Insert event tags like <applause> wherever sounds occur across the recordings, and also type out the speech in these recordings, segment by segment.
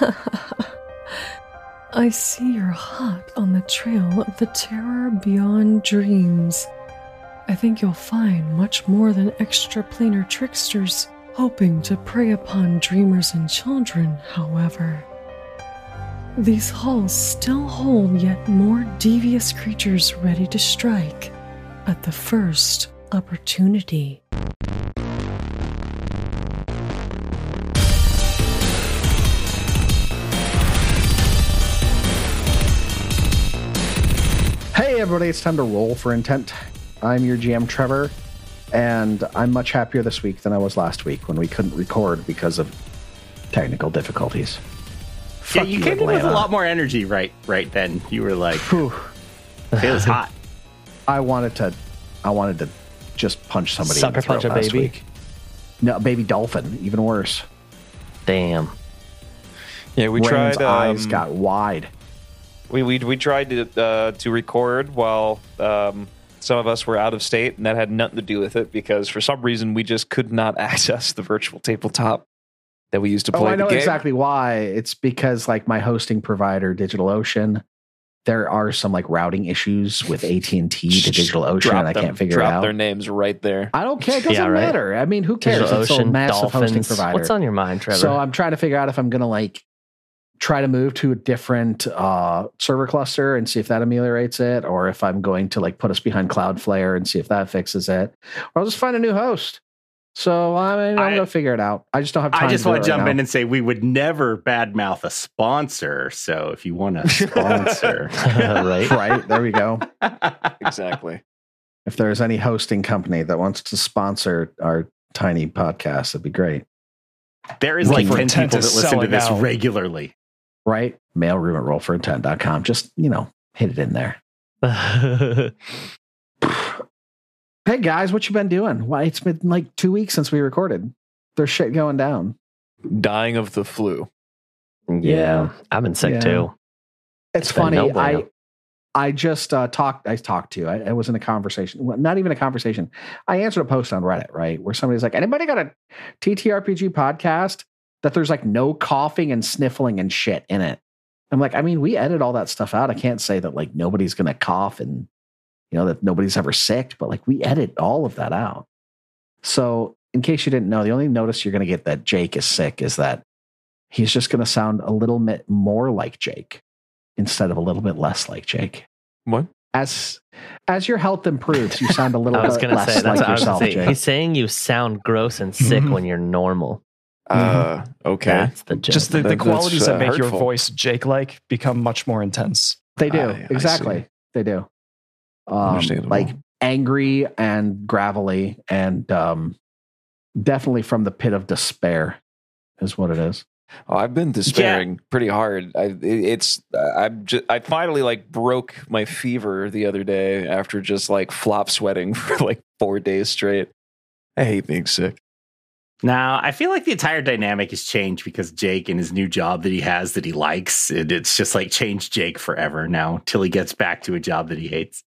<laughs> I see you're hot on the trail of the terror beyond dreams. I think you'll find much more than extraplanar tricksters hoping to prey upon dreamers and children, however. These halls still hold yet more devious creatures ready to strike at the first opportunity. Everybody, it's time to roll for intent. I'm your GM, Trevor, and I'm much happier this week than I was last week when we couldn't record because of technical difficulties. Yeah, Fuck you came in with a lot more energy right right then. You were like, Whew. it was hot. <laughs> I wanted to, I wanted to just punch somebody. in Sucker the throat punch a last baby? Week. No, baby dolphin, even worse. Damn. Yeah, we Rain's tried. eyes um, got wide. We, we we tried to uh, to record while um, some of us were out of state, and that had nothing to do with it because for some reason we just could not <laughs> access the virtual tabletop that we used to play. Oh, I know the game. exactly why. It's because like my hosting provider, DigitalOcean, there are some like routing issues with AT and T to DigitalOcean, Drop and I can't figure drop out. their names right there. I don't care. It doesn't Yeah, right. matter. I mean, who cares? Digital It's a Ocean, massive hosting provider. What's on your mind, Trevor? So I'm trying to figure out if I'm going to like try to move to a different uh, server cluster and see if that ameliorates it, or if I'm going to like put us behind Cloudflare and see if that fixes it, or I'll just find a new host. So I mean, I'm I- going to figure it out. I just don't have time. I just to want it to right jump now. in and say we would never badmouth a sponsor. So if you want a <laughs> sponsor, <laughs> <laughs> right? right there we go. exactly. If there's any hosting company that wants to sponsor our tiny podcast, that'd be great. there is Roll like 10 people that listen to this out. regularly. Right? Mailroom at rollforintent.com. Just, you know, hit it in there. <laughs> Hey guys, what you been doing? Why it's been like two weeks since we recorded. There's shit going down. Dying of the flu. yeah. I've been sick Yeah. too. It's, It's funny. no. I I just uh, talked. I talked to. I, I was in a conversation. Well, not even a conversation. I answered a post on Reddit, right, where somebody's like, "Anybody got a TTRPG podcast that there's like no coughing and sniffling and shit in it?" I'm like, I mean, we edit all that stuff out. I can't say that like nobody's gonna cough and you know that nobody's ever sick, but like we edit all of that out. So, in case you didn't know, the only notice you're gonna get that Jake is sick is that he's just gonna sound a little bit more like Jake instead of a little bit less like Jake. What? As as your health improves, you sound a <laughs> little I was bit gonna less say that's like what I was yourself, say. Jake. He's saying you sound gross and sick Mhm. when you're normal. Uh, okay. That's the joke. Just the, the That- qualities uh, that make your voice Jake like become much more intense. They do I- I exactly. see. They do. Um, like angry and gravelly, and um, definitely from the pit of despair, is what it is. Oh, I've been despairing pretty hard. I, it's I'm just, I finally like broke my fever the other day after just like flop sweating <laughs> for like four days straight. I hate being sick. Now, I feel like the entire dynamic has changed because Jake and his new job that he has that he likes, it, it's just like changed Jake forever now till he gets back to a job that he hates.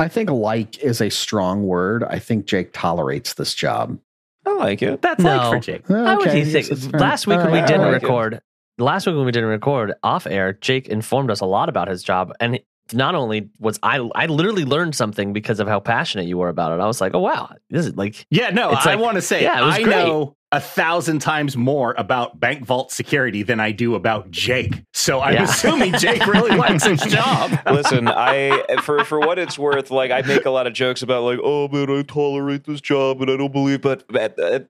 I think like is a strong word. I think Jake tolerates this job. I like it. That's No. like for Jake. How would Okay, he say? yes, it's. Last week All when we didn't all right. like it. record, last week when we didn't record off air, Jake informed us a lot about his job, and he- not only was I, I literally learned something because of how passionate you were about it. I was like, oh wow, this is like Yeah, no, It's I like- want to say yeah, it was I great. know a thousand times more about bank vault security than I do about Jake. So I'm Yeah. assuming Jake really <laughs> likes his job. Listen, I for for what it's worth, like I make a lot of jokes about like, oh man, I tolerate this job and I don't believe, but but, uh,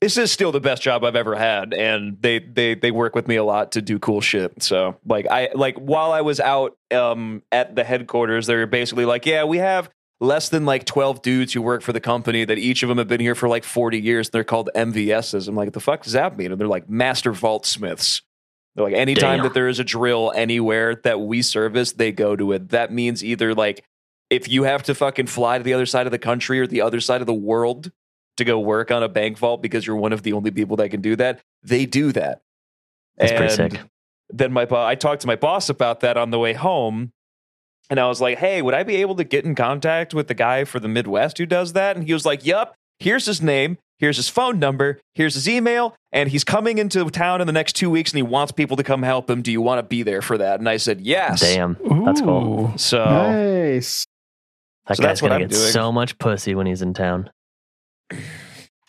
this is still the best job I've ever had, and they they they work with me a lot to do cool shit. So like I like while I was out um at the headquarters, they were basically like, yeah, we have less than like 12 dudes who work for the company that each of them have been here for like 40 years and they're called MVSs. I'm like, the fuck does that mean? And they're like master vault smiths. They're like, anytime Damn. that there is a drill anywhere that we service, they go to it. That means either like if you have to fucking fly to the other side of the country or the other side of the world to go work on a bank vault because you're one of the only people that can do that, they do that. That's pretty sick. Then my bo- I talked to my boss about that on the way home. And I was like, hey, would I be able to get in contact with the guy for the Midwest who does that? And he was like, yup, here's his name. Here's his phone number. Here's his email. And he's coming into town in the next two weeks and he wants people to come help him. Do you want to be there for that? And I said, yes. Damn, that's cool. So Nice. That So guy's gonna get doing. so much pussy when he's in town.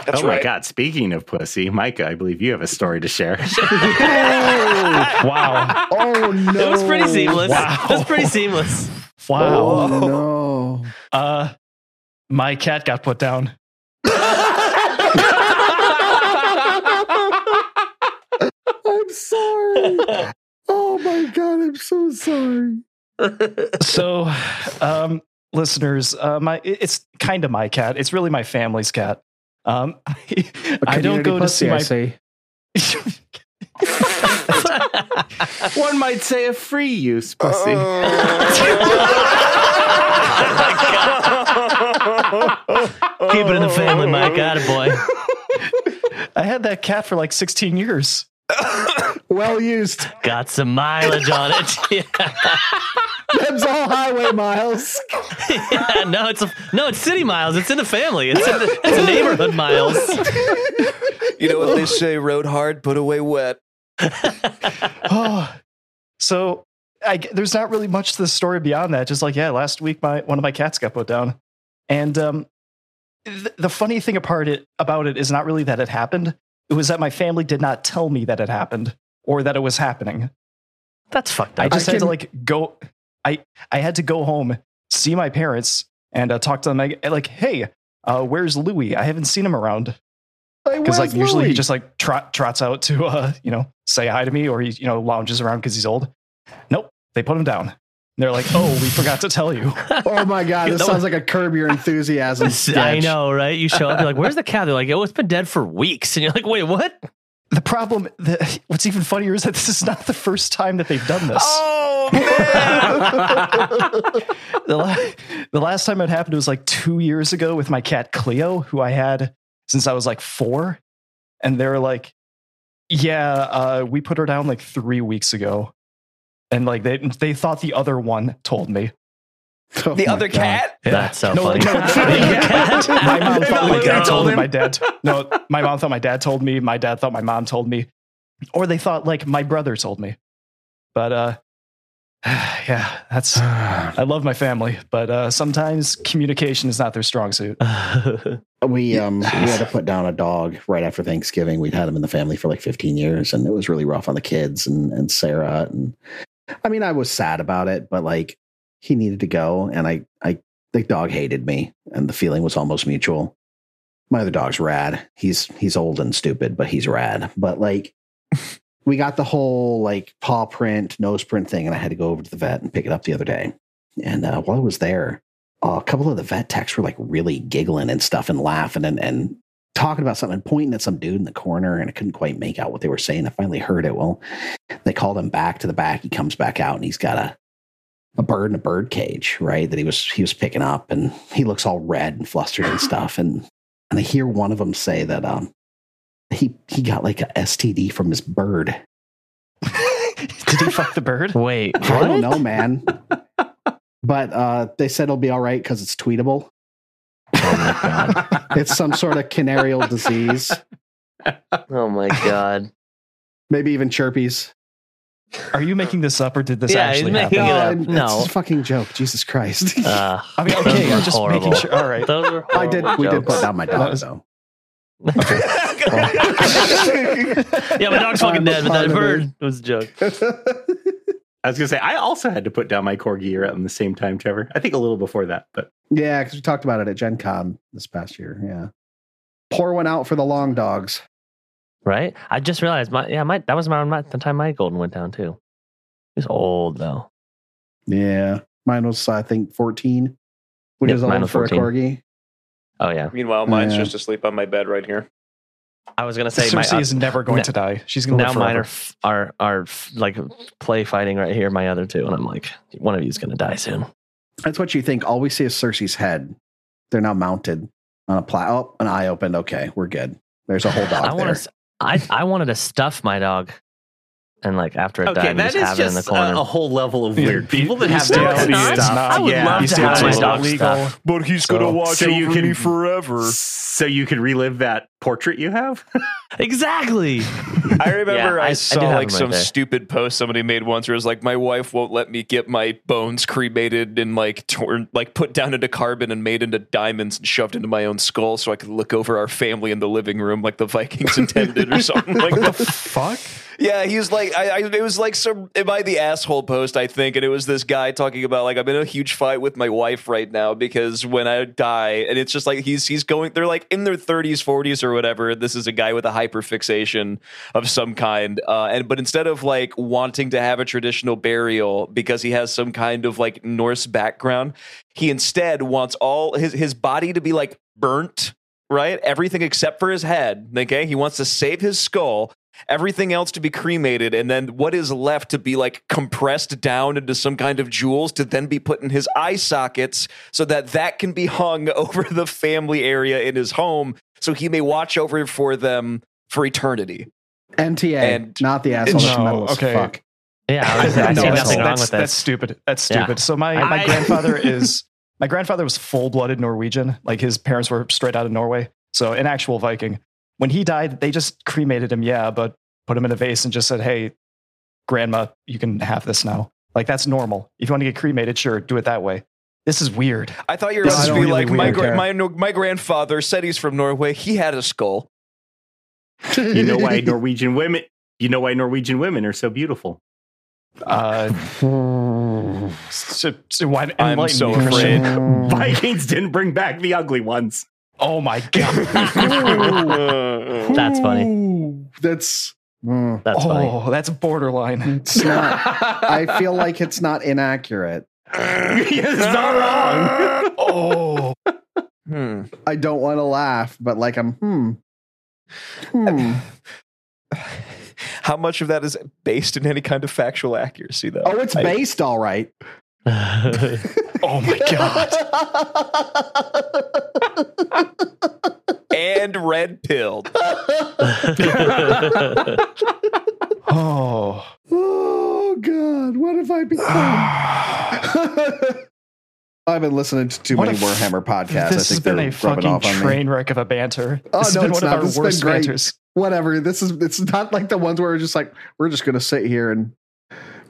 That's oh right. my god! Speaking of pussy, Micah, I believe you have a story to share. <laughs> Wow. Oh no. It was pretty seamless. Wow. It was pretty seamless. Wow. Oh no. Uh, my cat got put down. <laughs> I'm sorry. Oh my god, I'm so sorry. So, um, listeners, uh, my it's kind of my cat. It's really my family's cat. Um, <laughs> I, A I don't community go to pussy, see I my. see. One might say a free use pussy. <laughs> Keep it in the family, Mike. Got it, boy. I had that cat for like 16 years. Well used. Got some mileage on it. <laughs> Yeah. Them's all highway miles. Yeah, no, it's a, no, it's city miles. It's in the family. It's in the, it's neighborhood miles. You know what they say? Rode hard, put away wet. <laughs> oh, so I, there's not really much to the story beyond that. Just like, yeah, last week my one of my cats got put down, and um, th- the funny thing apart it about it is not really that it happened. It was that my family did not tell me that it happened or that it was happening. That's fucked up. I just I had to like go. I I had to go home, see my parents, and uh, talk to them. Like, like, hey, uh, where's Louis? I haven't seen him around because like usually he just like trot, trots out to uh you know say hi to me or he you know lounges around because he's old. Nope, they put him down. They're like, oh, we forgot to tell you. <laughs> Oh my god, this That sounds like a curb your enthusiasm. <laughs> I sketch. know, right? You show up, you're like, "Where's the cat?" They're like, "Oh, it's been dead for weeks," and you're like, "Wait, what?" The problem, the, what's even funnier is that this is not the first time that they've done this. Oh, <laughs> man. the, la- the last time it happened was like two years ago with my cat Cleo, who I had since I was like four. And they were like, yeah, uh, we put her down like three weeks ago. And like they, they thought the other one told me. <laughs> Oh the other God. cat? That's so No, funny. no, <laughs> The cat? my mom <laughs> thought my dad no. told me. My dad, no, my mom thought my dad told me. My dad thought my mom told me, or they thought like my brother told me. But uh, <sighs> yeah, that's. <sighs> I love my family, but uh, sometimes communication is not their strong suit. We um we had to put down a dog right after Thanksgiving. We'd had him in the family for like 15 years, and it was really rough on the kids and and Sarah. And I mean, I was sad about it, but like he needed to go, and I I the dog hated me, and the feeling was almost mutual. My other dog's rad. He's he's old and stupid, but he's rad. But like <laughs> we got the whole like paw print, nose print thing, and I had to go over to the vet and pick it up the other day. And uh, while I was there, uh, a couple of the vet techs were like really giggling and stuff and laughing and, and talking about something and pointing at some dude in the corner and I couldn't quite make out what they were saying. I finally heard it. Well, they called him back to the back. He comes back out and he's got a a bird in a bird cage, right? That he was he was picking up and he looks all red and flustered and stuff. And and I hear one of them say that um he he got like a STD from his bird. <laughs> Did he fuck the bird? Wait, I don't know, man. but uh, they said it'll be all right because it's tweetable. Oh my god! <laughs> it's some sort of canarial disease, Oh my god. maybe even chirpies. Are you making this up, or did this Yeah, he's actually making happen? it up. No. it's a fucking joke. Jesus Christ. <laughs> Uh, <laughs> I mean, okay, were I'm just horrible. making sure. All right. Those were I did. horrible We did put down my dog was- though. Yeah, my dog's fucking dead, but that part of bird was a joke. <laughs> I was gonna say I also had to put down my corgi around the same time, Trevor. I think a little before that, but yeah, because we talked about it at Gen Con this past year. Yeah. Pour one out for the long dogs. Right? I just realized my yeah, my that was around my, the time my golden went down too. He's old though. Yeah. Mine was, I think, 14, which Yep, is mine old for 14. a corgi. Oh yeah. Meanwhile, mine's Yeah. just asleep on my bed right here. I was gonna say my Cersei uh, is never going no- to die. She's going to now live mine are f- are are f- like play fighting right here. My other two, and I'm like, one of you is gonna die soon. That's what you think. All we see is Cersei's head. They're now mounted on a plat. Oh, an eye opened. Okay, we're good. There's a whole dog I there. want to. I I wanted to stuff my dog, and like after it okay, died, that just is have it in the corner. a, a whole level of weird people that have bestiality their own is stuff. not- I would yeah. love to have my dog illegal. stuff. But he's So- gonna watch So you over can- me forever. So you could relive that portrait you have? <laughs> exactly. I remember Yeah, I- I I, saw have like him right some stupid post somebody made once where it was like, my wife won't let me get my bones cremated and like torn, like put down into carbon and made into diamonds and shoved into my own skull so I could look over our family in the living room like the Vikings <laughs> intended or something like What the fuck? Yeah, he's like, I, I, it was like some, I the asshole post, I think. And it was this guy talking about, like, I'm in a huge fight with my wife right now because when I die, and it's just like, he's, he's going, they're like in their 30s, 40s or whatever. This is a guy with a hyperfixation of some kind. Uh, and, but instead of like wanting to have a traditional burial because he has some kind of like Norse background, he instead wants all his, his body to be like burnt, right? Everything except for his head. Okay. He wants to save his skull everything else to be cremated and then what is left to be like compressed down into some kind of jewels to then be put in his eye sockets so that that can be hung <laughs> over the family area in his home so he may watch over for them for eternity NTA, And- not the asshole. that's No, metal as okay. Fuck. Yeah, I, was, I <laughs> No, see that's, nothing wrong that's, with that's stupid. That's Yeah. stupid. So my, my I- grandfather <laughs> is my grandfather was full blooded Norwegian. Like his parents were straight out of Norway. So an actual Viking. When he died, they just cremated him, yeah, but put him in a vase and just said, Hey, grandma, you can have this now. Like that's normal. If you want to get cremated, sure, do it that way. This is weird. i thought you were This about is to be really like my, gra- my, my grandfather said he's from norway he had a skull <laughs> you know why <laughs> Norwegian women you know why Norwegian women are so beautiful. Uh, <sighs> so, so why, i'm enlighten so afraid <laughs> Vikings didn't bring back the ugly ones. Oh my god. <laughs> That's funny. Ooh, That's. mm, That's funny. oh, that's borderline. it's not. <laughs> I feel like it's not inaccurate. <laughs> it's not wrong. Oh, Hmm. I don't want to laugh, but like I'm. Hmm. Hmm. How much of that is based in any kind of factual accuracy, though? Oh, it's I- based all right. <laughs> oh my god. and red pilled. <laughs> Oh. oh God! What have I become? <sighs> I've been listening to too What many a f- Warhammer podcasts. This I has think been they're a rubbing fucking off on me. train wreck of a banter. Oh, this has no, been it's one not. of our This has been worst great. banters. Whatever. This is. It's not like the ones where we're just like we're just gonna sit here and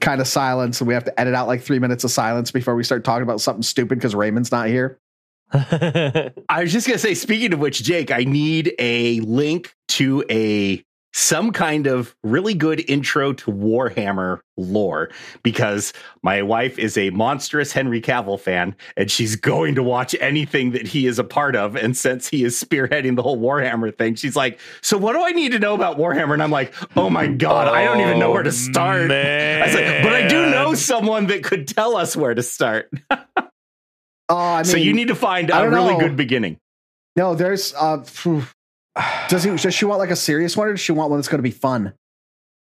kind of silence, and we have to edit out like three minutes of silence before we start talking about something stupid because Raymond's not here. <laughs> I was just gonna say, speaking of which, Jake, I need a link to a some kind of really good intro to Warhammer lore because my wife is a monstrous Henry Cavill fan and she's going to watch anything that he is a part of. And since he is spearheading the whole Warhammer thing, she's like, So what do I need to know about Warhammer? And I'm like, Oh my God, I don't even know where to start. I was like, but I do know someone that could tell us where to start. <laughs> Oh, I mean, so you need to find a really know. good beginning. no. There's. uh phew. Does he? Does she want like a serious one, or does she want one that's going to be fun?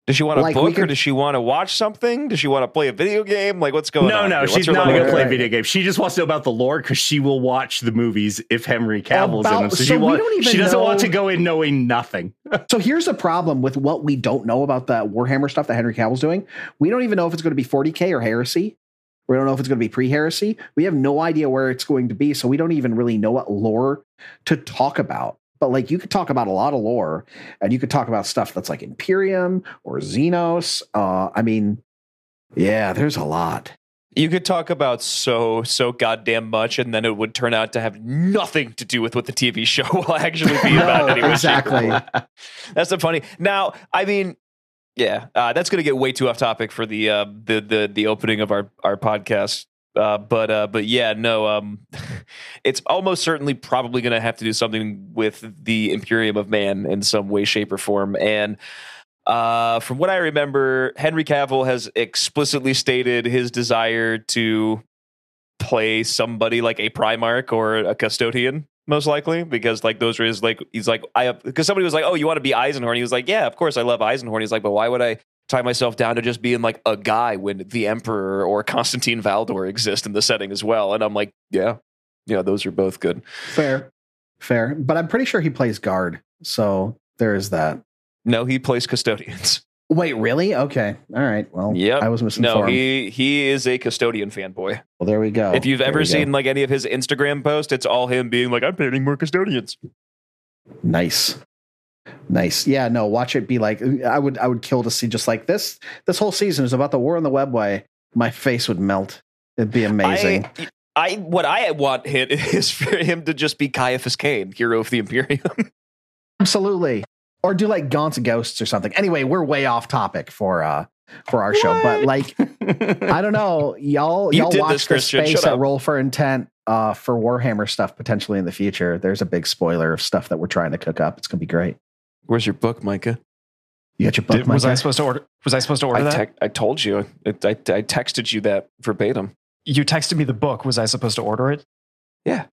Does she want a Like, we book or does she want to watch something? Does she want to play a video game? Like, what's going no, on? no, here? What's she's not going to play Right. video games. She just wants to know about the lore because she will watch the movies if Henry Cavill's in them. So, so she, we wa- don't even she doesn't know- want to go in knowing nothing. <laughs> So here's the problem with what we don't know about the Warhammer stuff that Henry Cavill's doing. We don't even know if it's going to be 40k or heresy. We don't know if it's going to be pre-heresy. We have no idea where it's going to be, so we don't even really know what lore to talk about. But like you could talk about a lot of lore, and you could talk about stuff that's like Imperium or Xenos. Uh, I mean, yeah, there's a lot. You could talk about so so goddamn much, and then it would turn out to have nothing to do with what the TV show <laughs> will actually be about. No, <laughs> anyway. exactly. <laughs> That's the funny. Now, I mean, yeah, uh, that's going to get way too off topic for the uh, the the the opening of our our podcast. Uh, but uh, but yeah, no, um, <laughs> it's almost certainly probably going to have to do something with the Imperium of Man in some way, shape, or form. And uh, from what I remember, Henry Cavill has explicitly stated his desire to play somebody like a Primarch or a Custodian, most likely, because like those are his like he's like I because somebody was like, oh, you want to be Eisenhorn? He was like, yeah, of course I love Eisenhorn. He's like, but why would I? Tie myself down to just being like a guy when the Emperor or Constantine Valdor exist in the setting as well. And I'm like, yeah, yeah, those are both good. Fair, fair. But I'm pretty sure he plays guard, so there is that. No, he plays custodians. <laughs> Wait, really? Okay, all right. Well, yeah, I was No, he he is a custodian fanboy. well, there we go. if you've There ever seen like any of his Instagram posts, it's all him being like, I'm painting more custodians. nice. Nice. Yeah, no, watch it be like I would I would kill to see just like this this whole season is about the war on the webway. My face would melt. It'd be amazing. I, I what I want hit is for him to just be Caiaphas Cain, hero of the Imperium. <laughs> Absolutely. Or do like Gaunt's Ghosts or something. Anyway, we're way off topic for uh for our show, but like <laughs> I don't know, y'all You y'all watch this, the Christian. space at. Roll for Intent uh for Warhammer stuff potentially in the future. There's a big spoiler of stuff that we're trying to cook up. It's gonna be great. Where's your book, Micah? You got your book, Did- was I supposed to order? Was I supposed to order I, that? tec- I told you. I, I, I texted you that verbatim. you texted me the book. Was I supposed to order it? Yeah.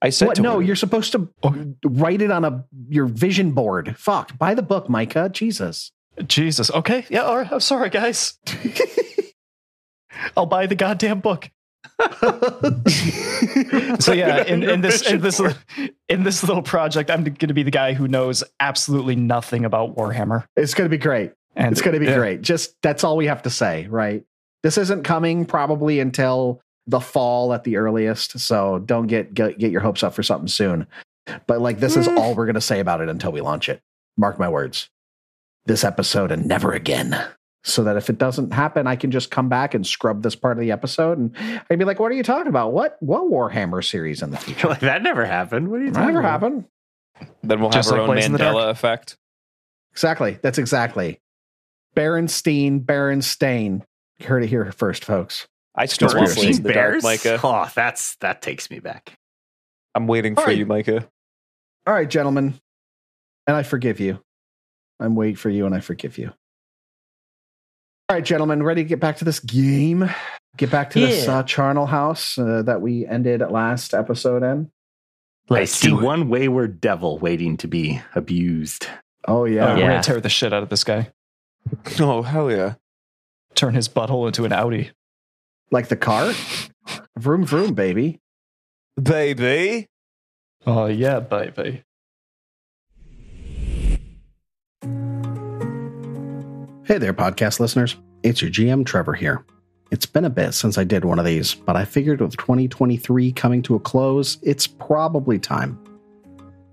I said What? to No, him, you're supposed to oh. write it on a your vision board. Fuck, buy the book, Micah. Jesus. Jesus. Okay. Yeah. All right. I'm sorry, guys. <laughs> I'll buy the goddamn book. <laughs> so yeah, in, in this in this in this little project, I'm going to be the guy who knows absolutely nothing about Warhammer. It's gonna be great. And It's going to be yeah, great. Just that's all we have to say, right? This isn't coming probably until the fall at the earliest, so don't get get, get your hopes up for something soon. But like this is all mm. we're going to say about it until we launch it. Mark my words. This episode and never again. So that if it doesn't happen, I can just come back and scrub this part of the episode and I'd be like, "What are you talking about? What what Warhammer series in the <laughs> future? like that never happened. What are you talking Never about? happened." then we'll Just have our like own Blades in the Dark. Mandela effect. Exactly. That's exactly. Berenstein, Berenstain. You heard it here first, folks. I still want Conspiracy. Blades in the Dark, Bears? Micah. Oh, that's that takes me back. I'm waiting All for right. you, Micah. All right, gentlemen. And I forgive you. I'm waiting for you and I forgive you. All right, gentlemen, ready to get back to this game? Get back to this uh, charnel house uh, that we ended last episode in? I see one wayward devil waiting to be abused. Oh, uh, yeah. we're gonna tear the shit out of this guy. <laughs> Oh hell yeah! Turn his butthole into an Audi. Like the car? vroom, vroom, baby. Baby, Oh yeah, baby. Hey there, podcast listeners. It's your GM Trevor here. It's been a bit since I did one of these, but I figured with 2023 coming to a close, it's probably time.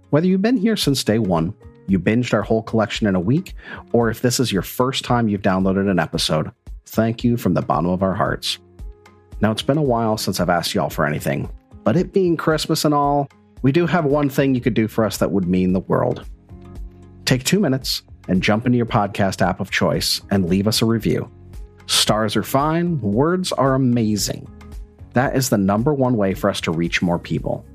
Whether you've been here since day one, you binged our whole collection in a week, or if this is your first time you've downloaded an episode, thank you from the bottom of our hearts. Now, it's been a while since I've asked y'all for anything, but it being Christmas and all, we do have one thing you could do for us that would mean the world. Take two minutes and jump into your podcast app of choice and leave us a review. Stars are fine, words are amazing. That is the number one way for us to reach more people.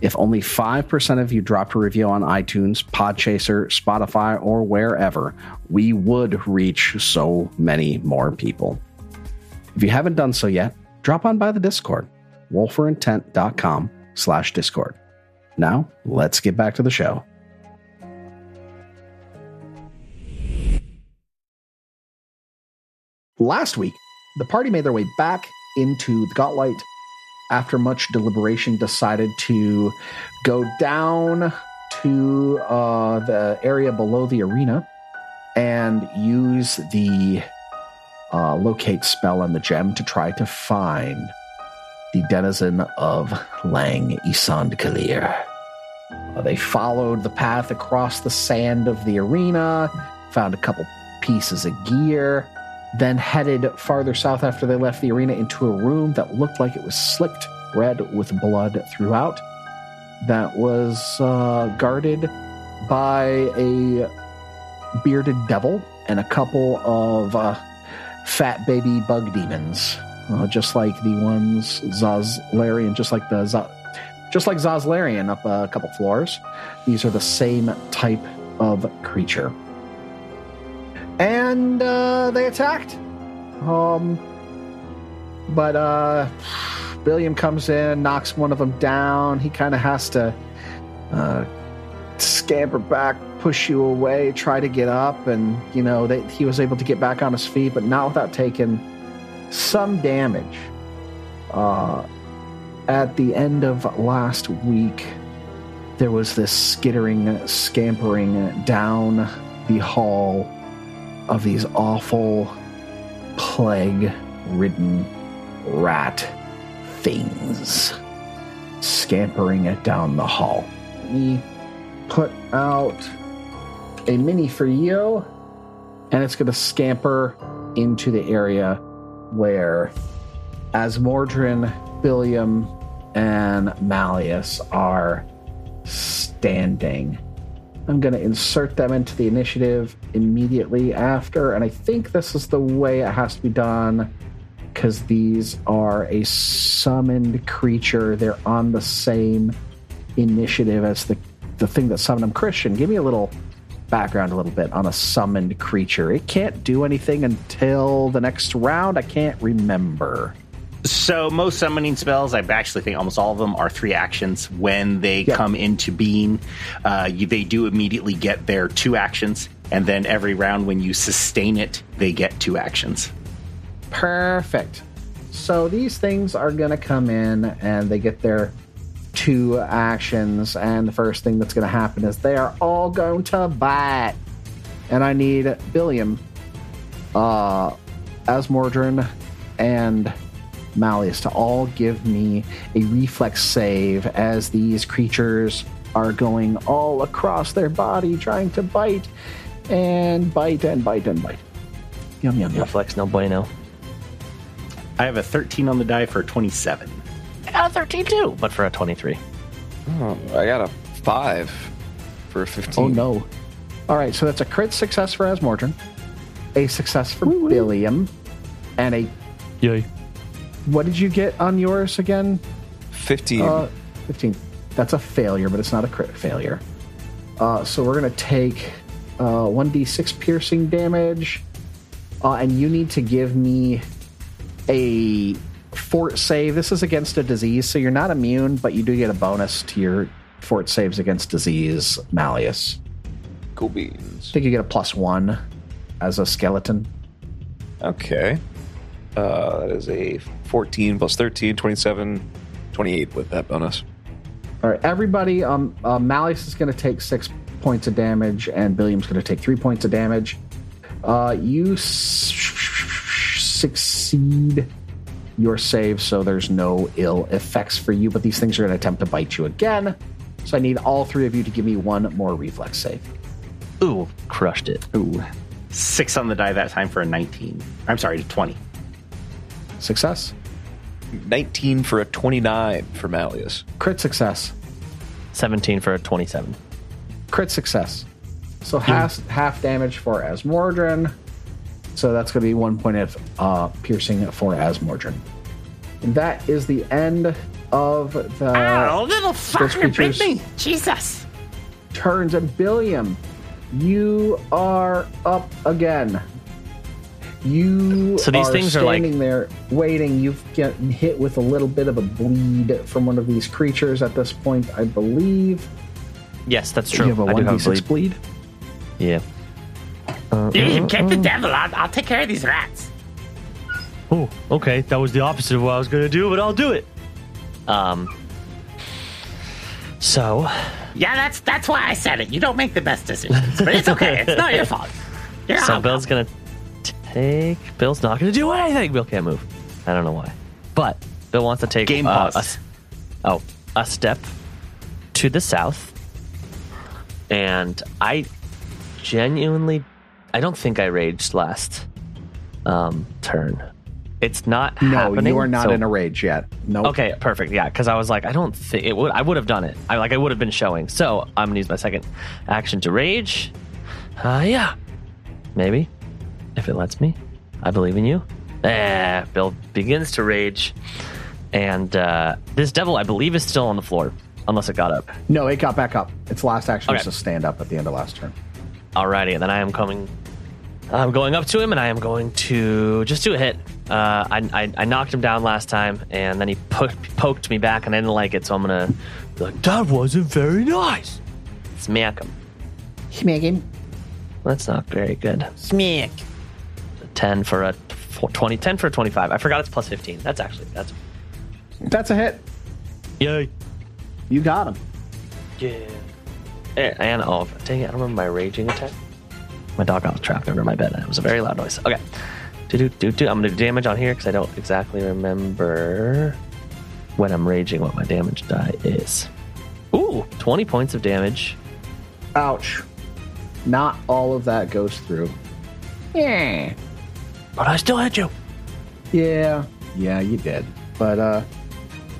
If only 5% of you dropped a review on iTunes, Podchaser, Spotify, or wherever, we would reach so many more people. If you haven't done so yet, drop on by the Discord, rollforintent.com slash Discord. Now, let's get back to the show. Last week, the party made their way back into the Gauntlight. After much deliberation, decided to go down to uh, the area below the arena and use the uh, locate spell and the gem to try to find the denizen of Leng Isand Kalir. Uh, they followed the path across the sand of the arena, found a couple pieces of gear, then headed farther south after they left the arena into a room that looked like it was slicked red with blood throughout. That was uh, guarded by a bearded devil and a couple of uh, fat baby bug demons, uh, just like the ones Zazlarian, just like the Za- just like Zazlarian up a couple floors. These are the same type of creature and uh, they attacked. Um, but uh, Billiam comes in, knocks one of them down. He kind of has to uh, scamper back, push you away, try to get up, and you know they, he was able to get back on his feet, but not without taking some damage. Uh, at the end of last week, there was this skittering, scampering down the hall of these awful, plague ridden rat things scampering it down the hall. Let me put out a mini for you, and it's going to scamper into the area where Azmordryn, Billiam, and Malleus are standing. I'm going to insert them into the initiative immediately after, and I think this is the way it has to be done because these are a summoned creature. They're on the same initiative as the, the thing that summoned them. Christian, give me a little background a little bit on a summoned creature. It can't do anything until the next round. I can't remember. So most summoning spells, I actually think almost all of them are three actions. When they Yeah. come into being, uh, you, they do immediately get their two actions, and then every round when you sustain it, they get two actions. Perfect. So these things are going to come in and they get their two actions. And the first thing that's going to happen is they are all going to bite. And I need Billiam, uh, Azmordryn, and Malleus to all give me a reflex save as these creatures are going all across their body trying to bite and bite and bite and bite. Yum, yum, yum. Reflex, no bueno. I have a 13 on the die for a 27. I got a 13 too, but for a 23. Oh, I got a five for a 15. Oh no. All right, so that's a crit success for Azmordryn, a success for Billiam, and a Yay. what did you get on yours again? 15. Uh, 15. That's a failure, but it's not a crit failure. Uh, so we're going to take 1d6 piercing damage, uh, and you need to give me a fort save. This is against a disease, so you're not immune, but you do get a bonus to your fort saves against disease, Malleus. cool beans. I think you get a plus one as a skeleton. Okay. Uh, that is a 14 plus 13, 27, 28 with that bonus. All right, everybody. Um, uh, Malleus is going to take six points of damage, and Billiam's going to take three points of damage. Uh, you s- succeed your save, so there's no ill effects for you. But these things are going to attempt to bite you again. So I need all three of you to give me one more reflex save. Ooh, crushed it. Ooh. Six on the die that time for a 19. I'm sorry, 20. Success, 19 for a 29 for Malleus. crit success, 17 for a 27. Crit success. So half half damage for Azmordryn. So that's going to be one point of uh, piercing for Azmordryn. And that is the end of the Oh, little those creatures Jesus. turns. And Billiam, you are up again. You So these are things are like- standing there waiting. You've gotten hit with a little bit of a bleed from one of these creatures at this point, I believe. Yes, that's true. You have a I do one d have six bleed. bleed. Yeah. Uh, Get the devil. I'll, I'll take care of these rats. Oh, okay. That was the opposite of what I was going to do, but I'll do it. Um. So, Yeah, that's that's why I said it. You don't make the best decisions, but it's okay. it's not your fault. You're so. Bill's going to take. Bill's not going to do anything. Bill can't move. I don't know why, but Bill wants to take Game uh, pause. a s- oh, a step to the south, and I genuinely, I don't think I raged last um, turn. It's not No, happening. you are not so- in a rage yet. No. Okay, perfect. Yeah, because I was like, I don't think it would. I would have done it. I like, I would have been showing. So I'm gonna use my second action to rage. Uh, yeah, maybe if it lets me. I believe in you. Eh, Bill begins to rage, and uh, this devil, I believe, is still on the floor, unless it got up. No, it got back up. Its last action was Okay. to stand up at the end of last turn. Alrighty, and then I am coming. I'm going up to him, and I am going to just do a hit. Uh, I, I, I knocked him down last time, and then he po- poked me back, and I didn't like it, so I'm gonna be like, "That wasn't very nice." Smack him. Smack him. That's not very good. Smack. Ten for a twenty. Ten for a twenty-five. I forgot it's plus fifteen. That's actually that's That's a hit. yay. You got him. Yeah. And, and oh, dang it! I don't remember my raging attack. My dog got trapped under my bed. and It was a very loud noise. Okay. Do do do do. I'm gonna do damage on here because I don't exactly remember when I'm raging what my damage die is. Ooh, 20 points of damage. Ouch. Not all of that goes through. Yeah. But I still hit you. Yeah, yeah, you did. But uh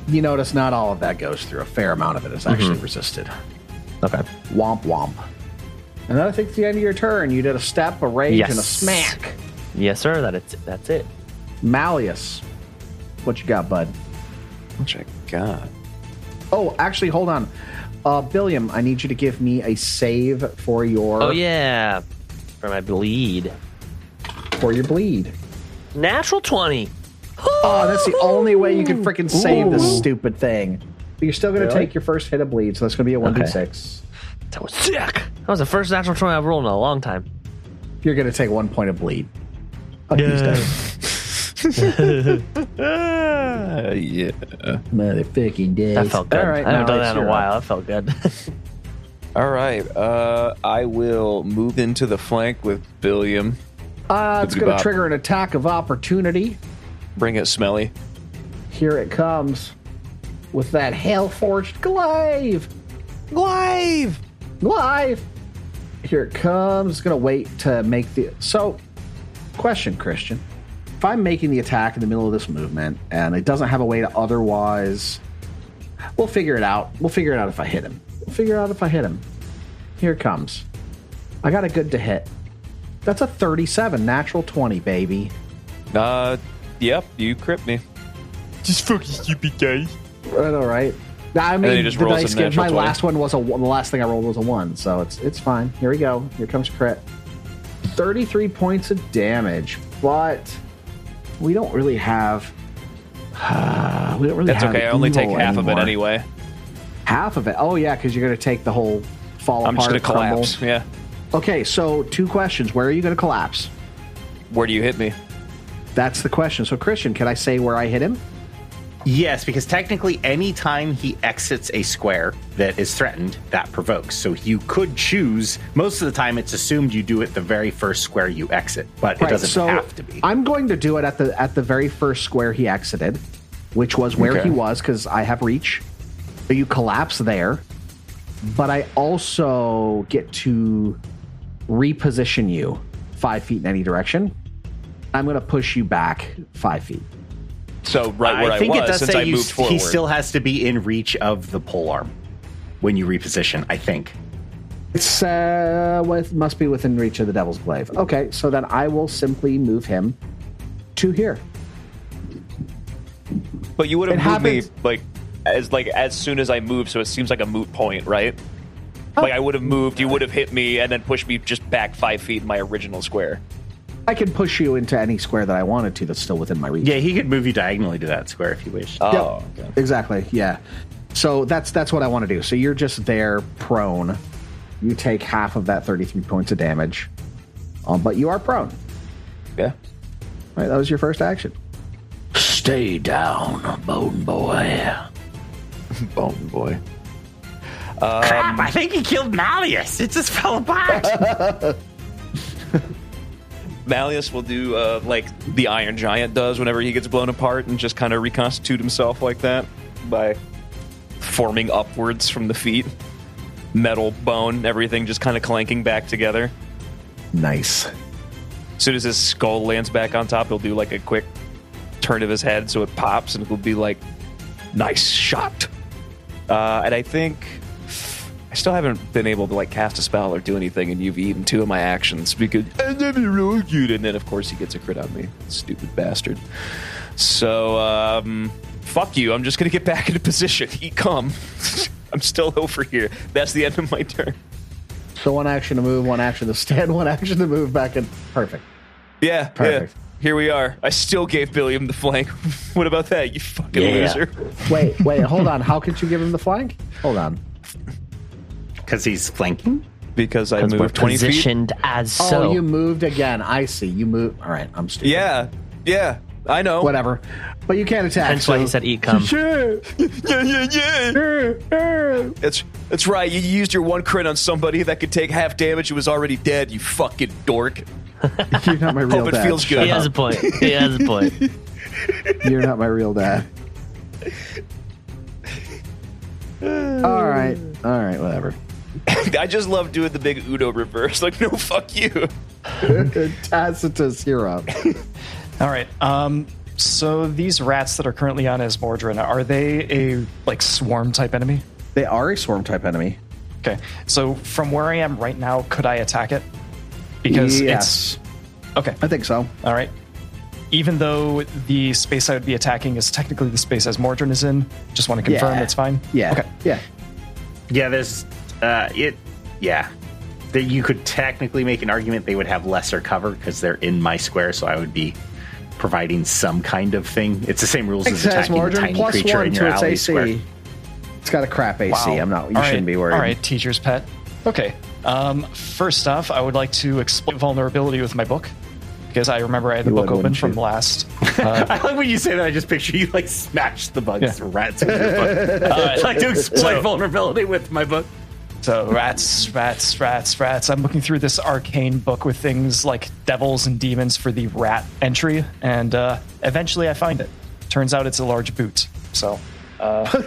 you notice not all of that goes through. A fair amount of it is actually resisted. Okay. Womp womp. And then I think at the end of your turn, you did a step, a rage, and a smack. Yes, sir. That it's that's it. Malleus. What you got, bud? What I got. Oh, actually, hold on. Uh Billiam, I need you to give me a save for your Oh yeah, for my bleed. for your bleed. Natural twenty. Oh, that's the only way you can freaking save this stupid thing. But you're still going to Really? take your first hit of bleed, so that's going to be a 1d6. That was sick. That was the first natural twenty I've rolled in a long time. You're going to take one point of bleed. Fuck these dice. Uh, yeah. Motherfucking days. That felt good. All right, I haven't now done that in a while. up. That felt good. <laughs> All right. Uh, I will move into the flank with Billiam. Uh, it's going to trigger an attack of opportunity. Bring it, Smelly. Here it comes with that hell-forged glaive. Glaive! Glaive. Here it comes. It's going to wait to make the. So, question, Christian. If I'm making the attack in the middle of this movement and it doesn't have a way to otherwise. We'll figure it out. We'll figure it out if I hit him. We'll figure out if I hit him. Here it comes. I got a good to hit. That's a 37, natural 20, baby. Uh, yep, you crit me. Just fucking stupid guy. Right, all right. I mean, then he just the rolls dice a game- my 20. last one was a one- the last thing I rolled was a one, so it's it's fine. Here we go. Here comes crit. Thirty-three points of damage, but we don't really have. <sighs> we don't really. That's have okay. I only take evil half of it anyway. Half of it. Oh yeah, because you're going to take the whole fall I'm just gonna crumble. collapse. Yeah. Okay, so two questions. Where are you going to collapse? Where do you hit me? That's the question. So Christian, can I say where I hit him? Yes, because technically, anytime he exits a square that is threatened, that provokes. So you could choose. Most of the time, it's assumed you do it the very first square you exit, but it doesn't so have to be. I'm going to do it at the at the very first square he exited, which was where Okay. he was because I have reach. So you collapse there, but I also get to reposition you five feet in any direction. I'm going to push you back five feet. So right where I, think was it does since say I you, moved forward. he still has to be in reach of the pole arm when you reposition. I think. It's uh, with, must be within reach of the Devil's Glaive. Okay, so then I will simply move him to here. but you would have It moved me like as like as soon as I moved, so it seems like a moot point, right? Oh. Like I would have moved, you would have hit me, and then pushed me just back five feet in my original square. I can push you into any square that I wanted to that's still within my reach. Yeah, he could move you diagonally to that square if you wish. Oh, Yep. Exactly. Yeah. So that's that's what I want to do. So you're just there prone. You take half of that 33 points of damage, um, but you are prone. yeah. Right. That was your first action. Stay down, bone boy. <laughs> Bone boy. Crap, I think he killed Malleus. It just fell apart. <laughs> Malleus will do uh, like the Iron Giant does whenever he gets blown apart, and just kind of reconstitute himself like that by forming upwards from the feet, metal, bone, everything just kind of clanking back together. Nice. As soon as his skull lands back on top, he'll do like a quick turn of his head so it pops, and it'll be like, "Nice shot." Uh, and I think still haven't been able to like cast a spell or do anything, and you've eaten two of my actions because I never rolled good. And then of course he gets a crit on me, stupid bastard. So um, fuck you. I'm just gonna get back into position. He come. <laughs> I'm still over here. That's the end of my turn. So one action to move, one action to stand, <laughs> one action to move back in. Perfect. Yeah, Perfect. yeah. Here we are. I still gave Billiam the flank. <laughs> what about that, you fucking Yeah. loser? Wait, wait, hold on. How could you give him the flank? Hold on. Because he's flanking. Because I Because we're moved 20 feet. as oh, so. Oh, you moved again. I see. You moved. All right. I'm stupid. Yeah, yeah, I know. Whatever. But you can't attack. Hence why so- he said eat cum. <laughs> Sure. <laughs> Yeah, yeah, yeah. That's that's right. You used your one crit on somebody that could take half damage who was already dead. You fucking dork. <laughs> You're not my real Hope it feels good. He has a point. He has a point. You're not my real dad. All right. All right. Whatever. <laughs> I just love doing the big Uno reverse. <laughs> Like, no, fuck you. <laughs> Tacitus, you're up. All right. Um, so these rats that are currently on Azmordryn, are they a like swarm type enemy? They are a swarm type enemy. Okay. So from where I am right now, could I attack it? Because yes, it's okay. I think so. All right. Even though the space I would be attacking is technically the space Azmordryn is in, just want to confirm Yeah. it's fine. Yeah. Okay. Yeah. Yeah, there's uh it yeah. That you could technically make an argument they would have lesser cover because they're in my square, so I would be providing some kind of thing. It's the same rules as Access attacking a margin tiny plus creature one in your to its alley AC. square. It's got a crap AC. Wow. I'm not. You All shouldn't right. be worried. All right, teacher's pet. Okay. Um, first off, I would like to exploit vulnerability with my book because I remember I had the You book would, open wouldn't from you? last. <laughs> Uh, I like when you say that. I just picture you like smash the bugs, Yeah. rats. In your book. <laughs> I like to exploit So- vulnerability with my book. So rats, rats, rats, rats. I'm looking through this arcane book with things like devils and demons for the rat entry, and uh, eventually I find it. Turns out it's a large boot. So, uh, <laughs>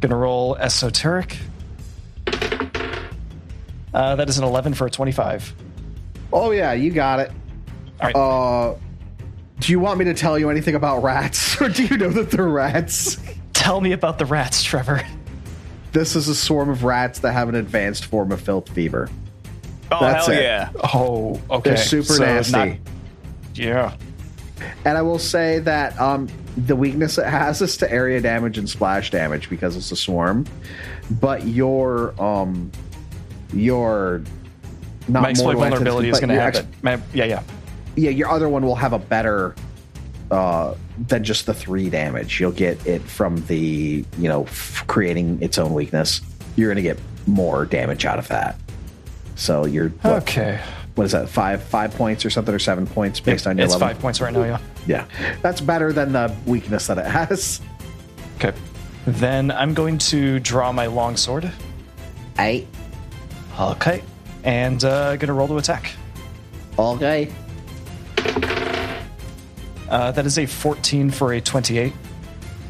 gonna roll esoteric. Uh, that is an 11 for a 25. Oh yeah, you got it. All right. Uh, do you want me to tell you anything about rats, <laughs> or do you know that they're rats? Tell me about the rats, Trevor. This is a swarm of rats that have an advanced form of filth fever. Oh, That's hell it. yeah. Oh, okay. They're super So nasty. not- yeah. And I will say that um, the weakness it has is to area damage and splash damage because it's a swarm. But your um, your not My exploit vulnerability is going to your have ex- it. My- yeah, yeah. yeah, your other one will have a better uh, than just the three damage. You'll get it from the you know f- creating its own weakness. You're going to get more damage out of that. So you're what, Okay. what is that five five points or something or seven points based on your It's level? five points right now, yeah. Yeah, that's better than the weakness that it has. Okay. Then I'm going to draw my longsword. Eight. Okay. And uh, going to roll to attack. Okay. Uh, that is a 14 for a 28.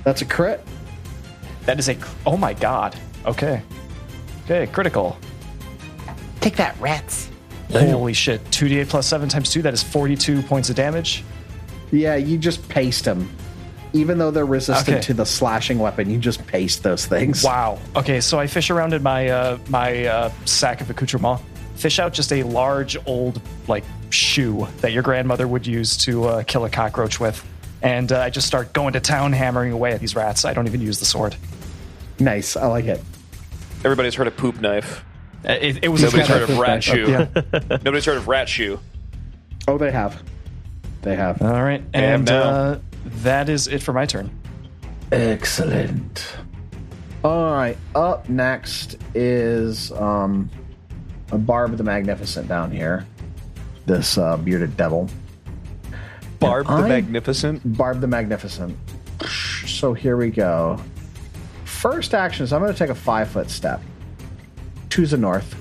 That's a crit. That is a. Oh my god. Okay. Okay, critical. Take that, rats. Holy shit. 2d8 plus 7 times 2, that is 42 points of damage. Yeah, you just paste them. Even though they're resistant Okay. to the slashing weapon, you just paste those things. Wow. Okay, so I fish around in my uh, my uh, sack of accoutrement, fish out just a large old like shoe that your grandmother would use to uh, kill a cockroach with, and uh, I just start going to town hammering away at these rats. I don't even use the sword. Nice. I like it. Everybody's heard of poop knife. Uh, It, it was Nobody's heard of rat shoe. Yeah. <laughs> Nobody's heard of rat shoe. Oh, they have. They have. All right, am and now. uh, that is it for my turn. Excellent. All right. Up next is um, a Barb the Magnificent down here. This uh, bearded devil. Barb the I- Magnificent. Barb the Magnificent. So here we go. First action is I'm going to take a five foot step to the north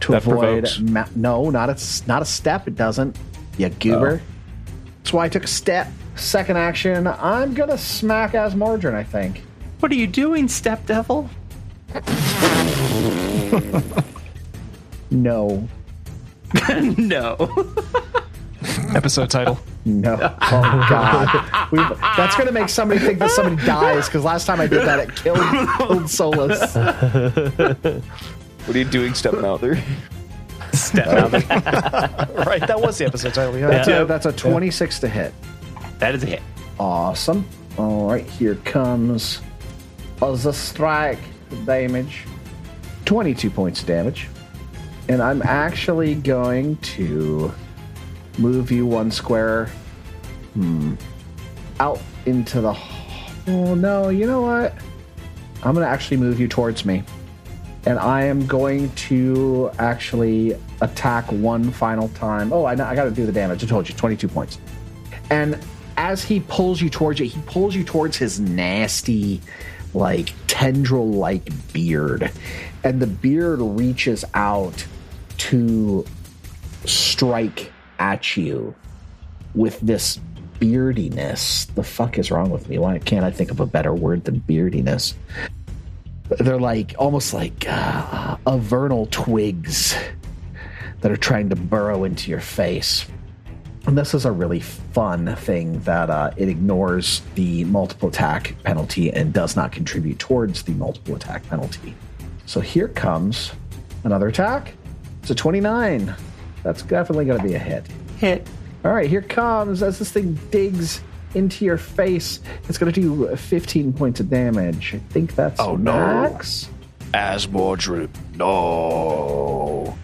to That avoid. Ma- no, not a not a step. It doesn't. You goober. That's why I took a step. Second action, I'm gonna smack Azmordryn. I think. What are you doing, step devil? <laughs> No, <laughs> no. Episode title. no. <laughs> Oh God, We've, that's gonna make somebody think that somebody dies. Because last time I did that, it killed killed Solus. What are you doing, stepmouther? <laughs> right, that was the episode title. Yeah. That's, a, that's a 26 to hit. That is a hit. Awesome. All right, here comes the strike damage. 22 points of damage. And I'm actually going to move you one square hmm, out into the. Oh, no, you know what? I'm going to actually move you towards me. And I am going to actually attack one final time. Oh, I, I got to do the damage. I told you, 22 points. And as he pulls you towards it, he pulls you towards his nasty, like tendril like beard. And the beard reaches out to strike at you with this beardiness. The fuck is wrong with me? Why can't I think of a better word than beardiness? They're like almost like uh, vernal twigs that are trying to burrow into your face. And this is a really fun thing that uh, it ignores the multiple attack penalty and does not contribute towards the multiple attack penalty. So here comes another attack. It's a 29. That's definitely going to be a hit. Hit. All right, here comes as this thing digs into your face. It's going to do 15 points of damage. I think that's Oh, no. max. Azmordryn. No.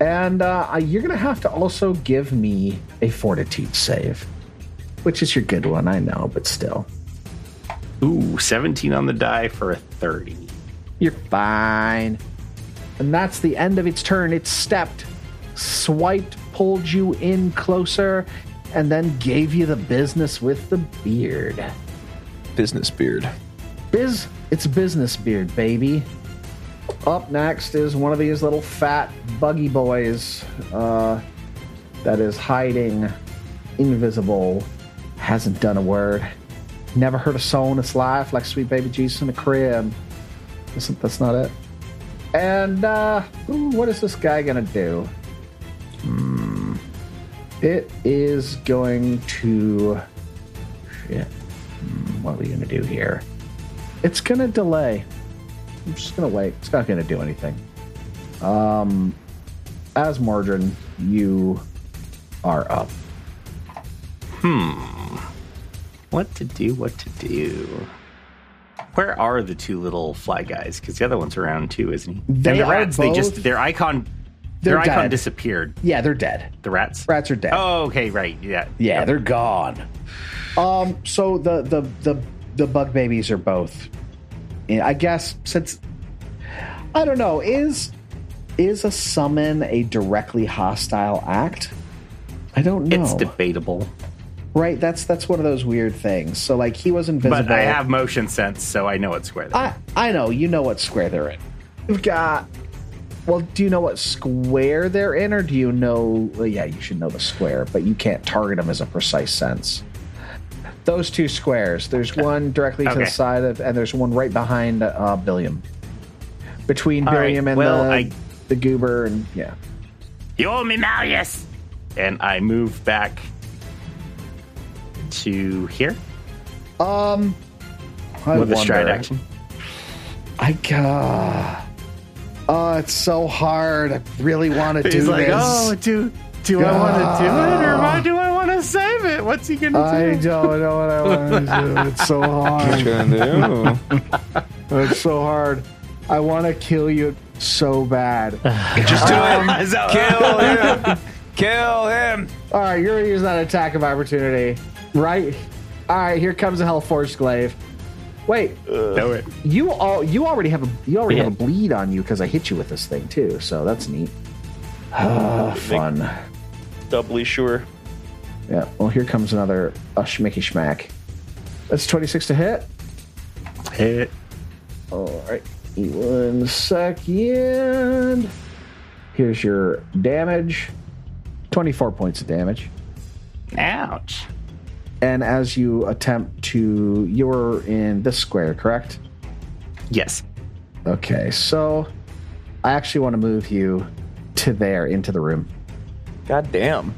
And uh, you're going to have to also give me a fortitude save, which is your good one, I know, but still. Ooh, 17 on the die for a 30. You're fine. And that's the end of its turn. It stepped, swiped, pulled you in closer, and then gave you the business with the beard. Business beard. Biz, it's business beard, baby. Up next is one of these little fat buggy boys uh, that is hiding, invisible, hasn't done a word, never heard a soul in its life like sweet baby Jesus in a crib. Isn't that's not it? And uh, ooh, what is this guy gonna do? Hmm. It is going to. Shit. Hmm, what are we gonna do here? It's gonna delay. I'm just gonna wait. It's not gonna do anything. Um, Azmordryn, you are up. Hmm. What to do? What to do? Where are the two little fly guys? Because the other one's around too, isn't he? They and the rats, they just their icon, their icon dead. disappeared. Yeah, they're dead. The rats. Rats are dead. Oh, okay, right. Yeah. Yeah, they're gone. Um, so the the the the bug babies are both. I guess since I don't know is is a summon a directly hostile act? I don't know. It's debatable, right? That's that's one of those weird things. So like he was invisible. but I have motion sense, so I know what square they're I I know you know what square they're in. You've got. Well, do you know what square they're in, or do you know? Well, yeah, you should know the square, but you can't target them as a precise sense. Those two squares. There's one directly to Okay. the side of, and there's one right behind uh, Billiam. Between All right, Billiam and well, the I- the goober, and yeah. You owe me, Malleus. And I move back to here Um, I with a stride action. I uh, oh, it's so hard. I really want to <laughs> do like, this. oh, do do I want to do it or why do I want to save it? What's he gonna do? I do? don't know what I want to do. <laughs> It's so hard. gonna do? <laughs> It's so hard. I want to kill you so bad. Just do Um, it. Kill him. Kill him. All right, you're gonna use that attack of opportunity, right? All right, here comes a Hellforce glaive. Wait, Do it. you all you already have a you already Yeah. have a bleed on you because I hit you with this thing too, so that's neat. Ah, <sighs> fun. Doubly sure. Yeah. Well, here comes another uh, schmicky schmack. That's 26 to hit. Hit. All right. One second. Here's your damage 24 points of damage. Ouch. And as you attempt to, you're in this square, correct? Yes. Okay. So I actually want to move you to there into the room. God damn.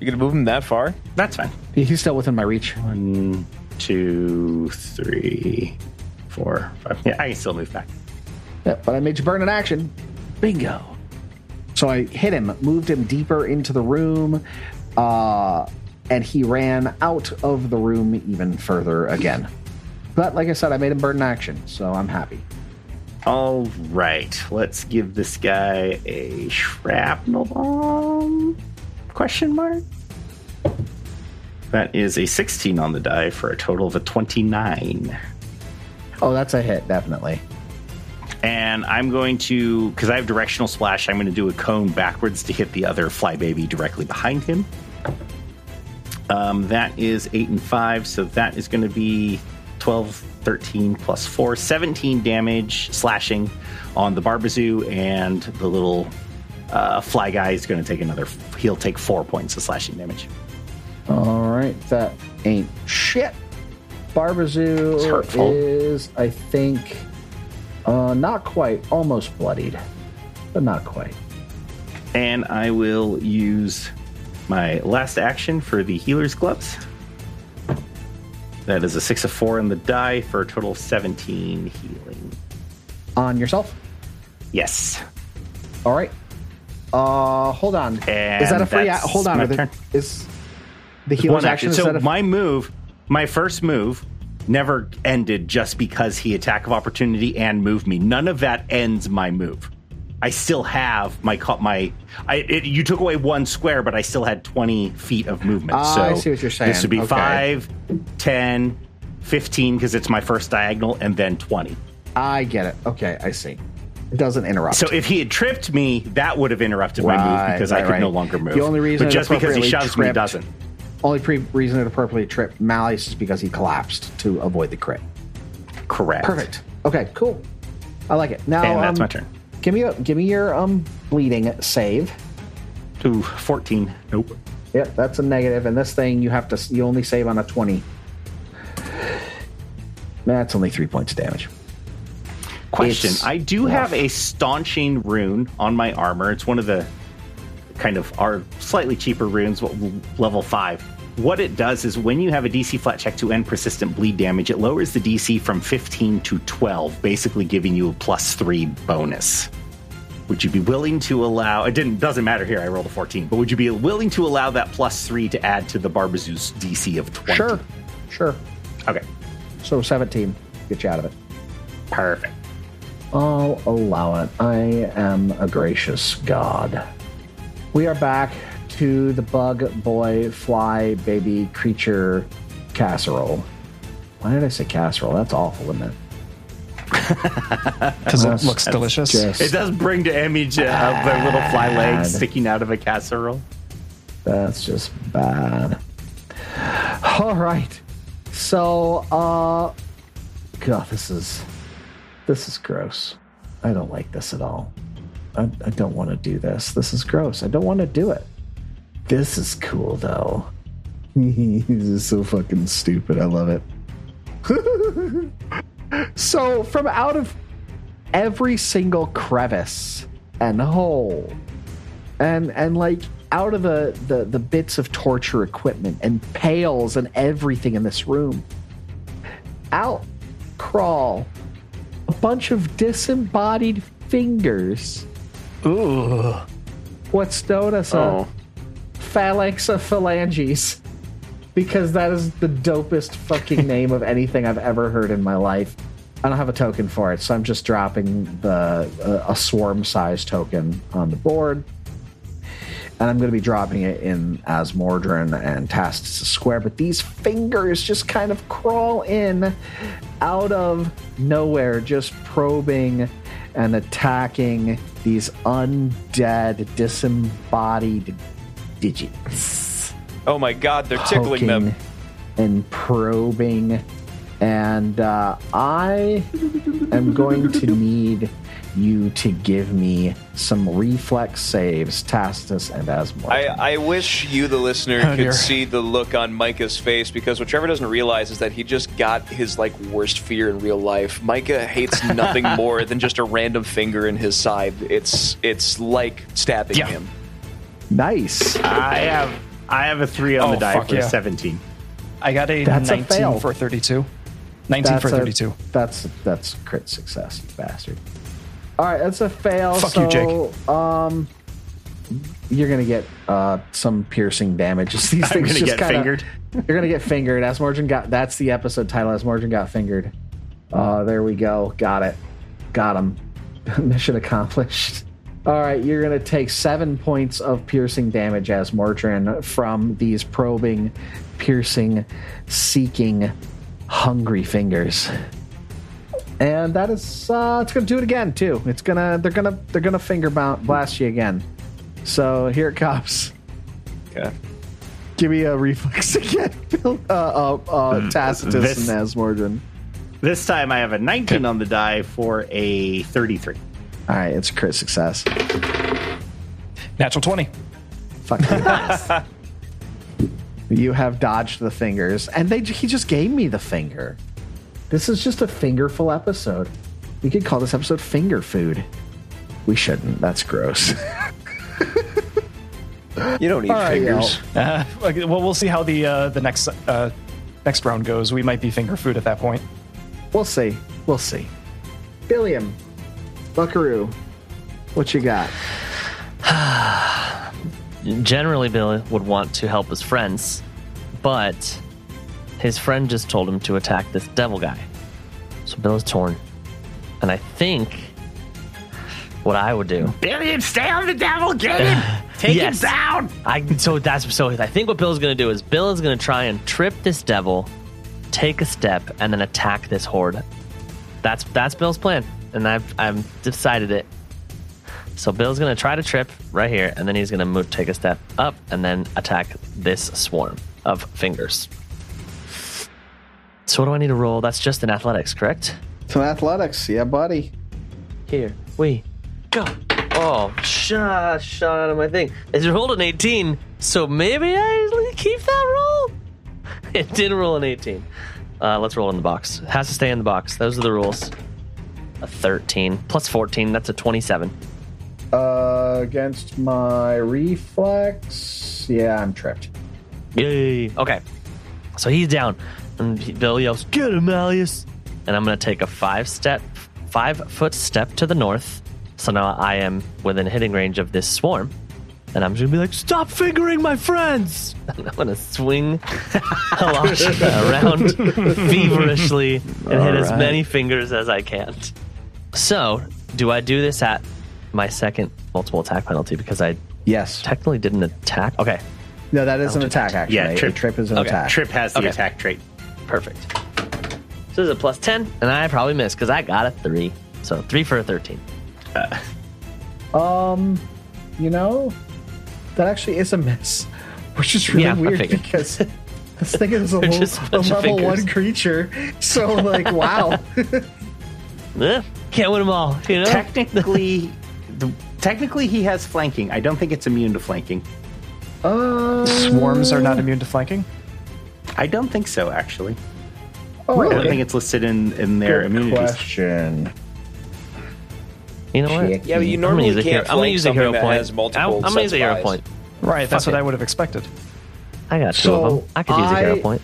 You're gonna move him that far? That's fine. He's still within my reach. One, two, three, four, five. Yeah, I can still move back. Yeah, but I made you burn an action. Bingo. So I hit him, moved him deeper into the room, uh, and he ran out of the room even further again. But like I said, I made him burn an action, so I'm happy. All right, let's give this guy a shrapnel bomb? Question mark. That is a 16 on the die for a total of a 29. Oh, that's a hit, definitely. And I'm going to, because I have directional splash, I'm going to do a cone backwards to hit the other flybaby directly behind him. Um, that is 8 and 5, so that is going to be 12, 13 plus 4, 17 damage slashing on the Barbazu, and the little uh, fly guy is going to take another, he'll take 4 points of slashing damage. All right, that ain't shit. Barbazu is, I think, Uh, not quite. Almost bloodied, but not quite. And I will use my last action for the healer's gloves. That is a six of four on the die for a total of 17 healing. On yourself. Yes. All right. Uh, hold on. And is that a free? A- hold on. Are the- Is the healer's action? is So that a- my move, my first move, never ended just because he attack of opportunity and moved me. None of that ends my move. I still have my my. I, it, you took away one square, but I still had twenty feet of movement. Ah, so I see what you're saying. This would be Okay. five, ten, fifteen because it's my first diagonal, and then twenty. I get it. Okay, I see. It doesn't interrupt. So if he had tripped me, that would have interrupted my move Right, because I could right. no longer move. The only reason but just because he shoves me tripped- doesn't. Only pre- reason it appropriately tripped Malleus is because he collapsed to avoid the crit. Correct. Perfect. Okay, cool. I like it. Now And that's um, my turn. Give me a, give me your um bleeding save. To fourteen. Nope. Yep, that's a negative, and this thing you have to you only save on a twenty. That's only three points of damage. Question. It's I do rough. have a staunching rune on my armor. It's one of the kind of our slightly cheaper runes, level five. What it does is when you have a DC flat check to end persistent bleed damage, it lowers the DC from 15 to 12, basically giving you a plus three bonus. Would you be willing to allow? It didn't doesn't matter here. I rolled a 14, but would you be willing to allow that plus three to add to the Barbazu's DC of 20? Sure, sure. Okay. So seventeen, get you out of it. Perfect. I'll allow it. I am a gracious God. We are back to the bug boy fly baby creature casserole. Why did I say casserole? That's awful, isn't it? because it looks delicious. Just, It does bring to image uh, of their little fly legs sticking out of a casserole. That's just bad. All right. So, uh, God, this is this is gross. I don't like this at all. I, I don't want to do this. This is gross. I don't want to do it. This is cool though. <laughs> this is so fucking stupid. I love it. <laughs> so, from out of every single crevice and hole and and like out of the, the the bits of torture equipment and pails and everything in this room out crawl a bunch of disembodied fingers Ooh. what's known as Oh. a phalanx of phalanges because that is the dopest fucking <laughs> name of anything I've ever heard in my life. I don't have a token for it, so I'm just dropping the uh, a swarm size token on the board, and I'm going to be dropping it in Azmordryn and Tacitus Square. But these fingers just kind of crawl in out of nowhere, just probing and attacking these undead, disembodied digits Oh my god, they're tickling them. and probing. And uh, I am going to <laughs> need you to give me some reflex saves, Tacitus and Asmore. I, I wish you, the listener, Oh, could dear. see the look on Micah's face because what Trevor doesn't realize is that he just got his like worst fear in real life. Micah hates <laughs> nothing more than just a random finger in his side. It's it's like stabbing Yeah. him. Nice. I have I have a three on Oh, the die fuck for a yeah. 17. I got a That's a 19 fail. for 32. 19 for a- 32. that's that's crit success, you bastard. All right, that's a fail. Fuck so, you, Jake. Um, you're gonna get uh, some piercing damage. <laughs> These I'm things gonna just get kinda- fingered. <laughs> You're gonna get fingered. As Morgan got that's the episode title. As Morgan got fingered. Uh, there we go. Got it. Got him. <laughs> Mission accomplished. All right, you're gonna take seven points of piercing damage Azmordryn from these probing, piercing, seeking, hungry fingers. And that is uh it's gonna do it again too. It's gonna they're gonna they're gonna finger blast you again. So here it comes. Okay. Give me a reflex <laughs> again, Bill. Uh, uh, uh, Tacitus This- and Asmorgan. This time I have a 19 on the die for a 33. All right, it's a crit success. Natural 20. Fuck you. <laughs> you have dodged the fingers, and they he just gave me the finger. This is just a fingerful episode. We could call this episode finger food. We shouldn't. That's gross. <laughs> You don't need All right, fingers. <laughs> Uh, well, we'll see how the uh, the next uh, next round goes. We might be finger food at that point. we'll see. We'll see. Billiam, Buckaroo, what you got? <sighs> Generally, Bill would want to help his friends, but his friend just told him to attack this devil guy. So Bill is torn. And I think what I would do. Billiam, stay on the devil, get him! <sighs> Take Yes. him down! I so that's so I think what Bill's gonna do is Bill is gonna try and trip this devil, take a step, and then attack this horde. That's that's Bill's plan, and I've I've decided it. So Bill's gonna try to trip right here, and then he's gonna move, take a step up, and then attack this swarm of fingers. So what do I need to roll? That's just in athletics, correct? Some athletics, yeah, buddy. Here we go. Oh, shot, shot out of my thing. It rolled an 18, so maybe I keep that roll. <laughs> It did roll an 18. Uh, let's roll in the box. It has to stay in the box. Those are the rules. A 13 plus 14. That's a 27. Uh, against my reflex, yeah, I'm tripped. Yay. Okay. So he's down. And he- Bill yells, Get him, Malleus. And I'm going to take a five step, five foot step to the north. So now I am within hitting range of this swarm. And I'm just going to be like, Stop fingering my friends. <laughs> And I'm going to swing <laughs> along, <laughs> around feverishly and hit as many fingers as I can. So, do I do this at my second multiple attack penalty? Because I Yes. technically didn't attack. Okay. No, that is an attack, actually. Yeah, trip- A trip is an Okay, attack. Trip has the Okay. attack trait. Perfect. So this is a plus 10, and I probably missed because I got a 3. So 3 for a 13. Um, you know, that actually is a miss, which is really Yeah, weird because this thing is a, <laughs> They're lo- just a a level one creature. So, like, wow. <laughs> Eh, can't win them all, you know? Technically, <laughs> the, technically he has flanking. I don't think it's immune to flanking. uh, Swarms are not immune to flanking. I don't think so, actually. oh, I don't think it's listed in, in their Good immunities. question. You know what? Chicky. Yeah, but you I'm gonna normally use a hero, can't I'm gonna use a hero point. I'm, I'm gonna use a hero point. Right, that's Fuck what it. I would have expected. I got two So, of them. I could use a hero point.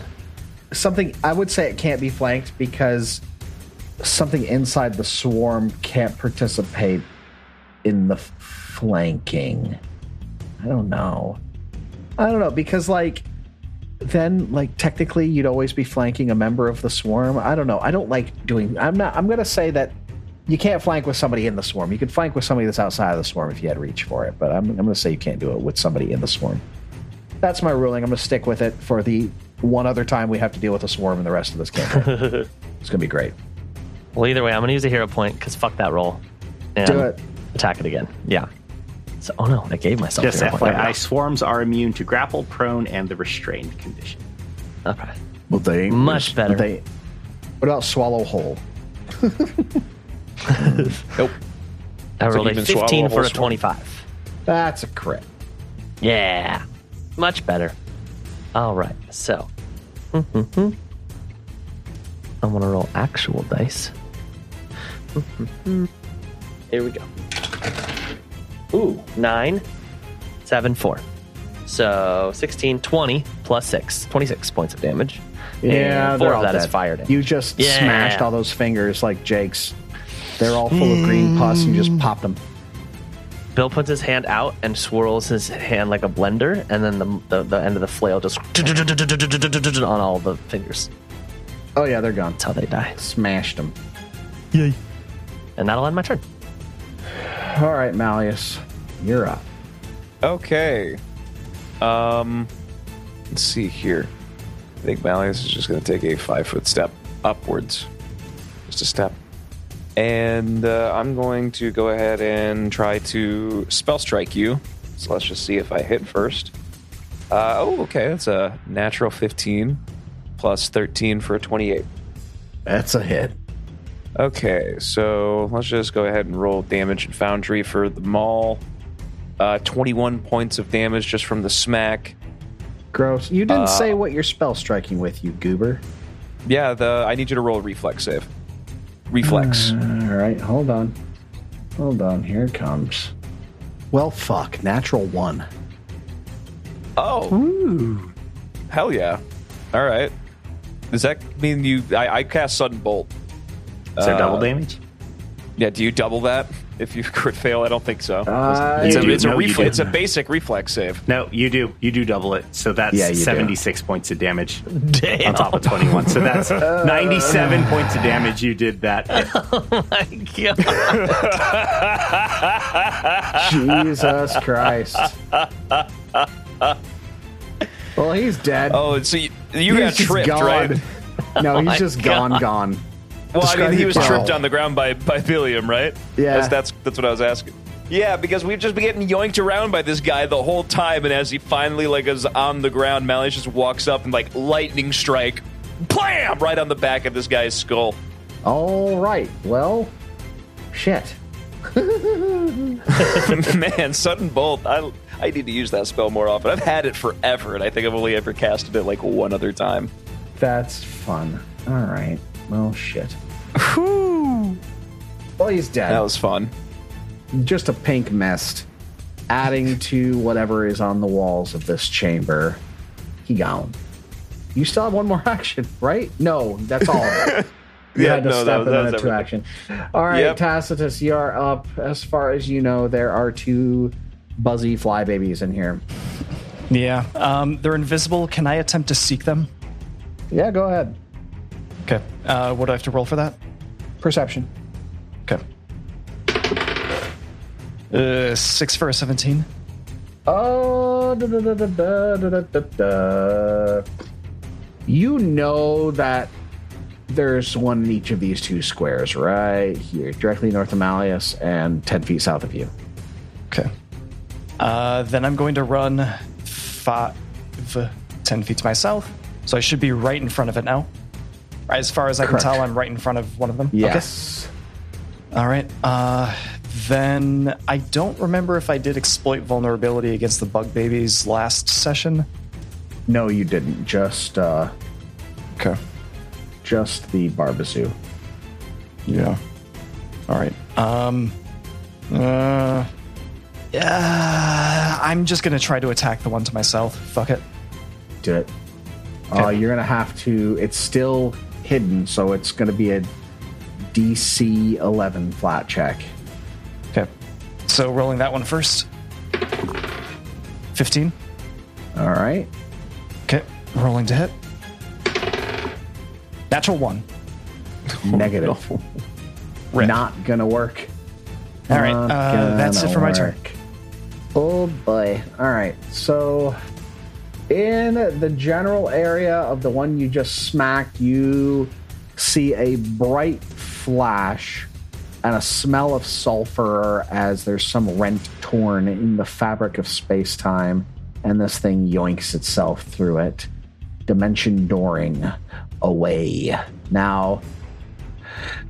Something I would say it can't be flanked because something inside the swarm can't participate in the flanking. I don't know. I don't know because like then like technically you'd always be flanking a member of the swarm. I don't know. I don't like doing I'm not I'm going to say that you can't flank with somebody in the swarm. You could flank with somebody that's outside of the swarm if you had reach for it, but I'm, I'm going to say you can't do it with somebody in the swarm. That's my ruling. I'm going to stick with it for the one other time we have to deal with a swarm in the rest of this campaign. <laughs> it's going to be great. Well, either way, I'm gonna use a hero point because fuck that roll. And Do it. Attack it again. Yeah. So, oh no, I gave myself Just a hero point. FYI, swarms are immune to grapple, prone, and the restrained condition. Okay. Well, they Much better. They, what about swallow whole? <laughs> Nope. I rolled a 15 for a swarm. 25. That's a crit. Yeah. Much better. All right. So, hmm, hmm, hmm. I'm going to roll actual dice. <laughs> Here we go. Ooh, nine, seven, four. So 16, 20 plus 6. 26 points of damage. Yeah, and 4 of all that is fire damage. You just Yeah. smashed all those fingers like Jake's. They're all full of green pus. You just popped them. Bill puts his hand out and swirls his hand like a blender, and then the, the, the end of the flail just <laughs> on all the fingers. Oh yeah, they're gone. That's how they die. Smashed them. Yay. And that'll end my turn. All right, Malleus, you're up. Okay. Um, let's see here. I think Malleus is just going to take a five foot step upwards, just a step, and uh, I'm going to go ahead and try to spell strike you. So let's just see if I hit first. Uh, oh, okay, that's a natural 15 plus 13 for a 28. That's a hit. Okay, so let's just go ahead and roll damage and foundry for the mall. Uh, 21 points of damage just from the smack. Gross. You didn't Uh, say what you're spell striking with, you goober. Yeah, the I need you to roll a reflex save. reflex. All right, hold on. Hold on. Here it comes. Well, fuck. Natural one. Oh, hell yeah! All right. Does that mean you? I, I cast sudden bolt. Is there Uh, double damage? Yeah. Do you double that if you <laughs> crit fail? I don't think so. Uh, it's a, it's No, you reflex. It's a basic reflex save. No, you do. You do double it. So that's Yeah, you do. 76 points of damage Damn. on top of 21. So that's <laughs> 97 points of damage. You did that. <laughs> Oh my God. Jesus Christ. Well, he's dead. Oh, so you, you He's got tripped, gone. right? No, he's my just gone, gone. Well, I mean, he was tripped on the ground by by Billiam, right? Yeah. That's, that's that's what I was asking. Yeah, because we've just been getting yoinked around by this guy the whole time, and as he finally like is on the ground, Malleus just walks up and like lightning strike, blam, right on the back of this guy's skull. All right. Well, shit. <laughs> Man, sudden bolt. I I need to use that spell more often. I've had it forever, and I think I've only ever casted it like one other time. That's fun. All right. Well, shit. Well, he's dead. That was fun. just a pink mist adding to whatever is on the walls of this chamber. He gone. You still have one more <laughs> action, right? No, that's all. <laughs> You Yeah, had to no, step that was- in that then was action. All right, Yep. Tacitus, you are up. As far as you know, there are two buzzy fly babies in here. Yeah. Um, they're invisible. Can I attempt to seek them? Yeah, go ahead. Okay. Uh, what do I have to roll for that? Perception. Okay. Uh, six for a 17. Oh, da, da, da, you know that there's one in each of these two squares right here, directly north of Malleus and 10 feet south of you. Okay. Uh, then I'm going to run five, 10 feet to my south. So I should be right in front of it now. As far as I Correct. can tell, I'm right in front of one of them. Yes. Okay. All right. Uh, then I don't remember if I did exploit vulnerability against the bug babies last session. No, you didn't. Just, uh, Okay. just the Barbazu. Yeah. All right. Um. Uh. Yeah. I'm just gonna try to attack the one to myself. Fuck it. Do it. Uh, you're gonna have to. It's still hidden, so it's gonna be a DC 11 flat check. Okay. So rolling that one first. Fifteen. All right. Okay. Rolling to hit. Natural one. <laughs> Negative. <laughs> Rip. Not gonna work. All right. Uh, that's it for my turn. Oh boy. All right. So, in the general area of the one you just smacked, you see a bright flash and a smell of sulfur as there's some rent torn in the fabric of space time, and this thing yoinks itself through it, dimension dooring away. Now,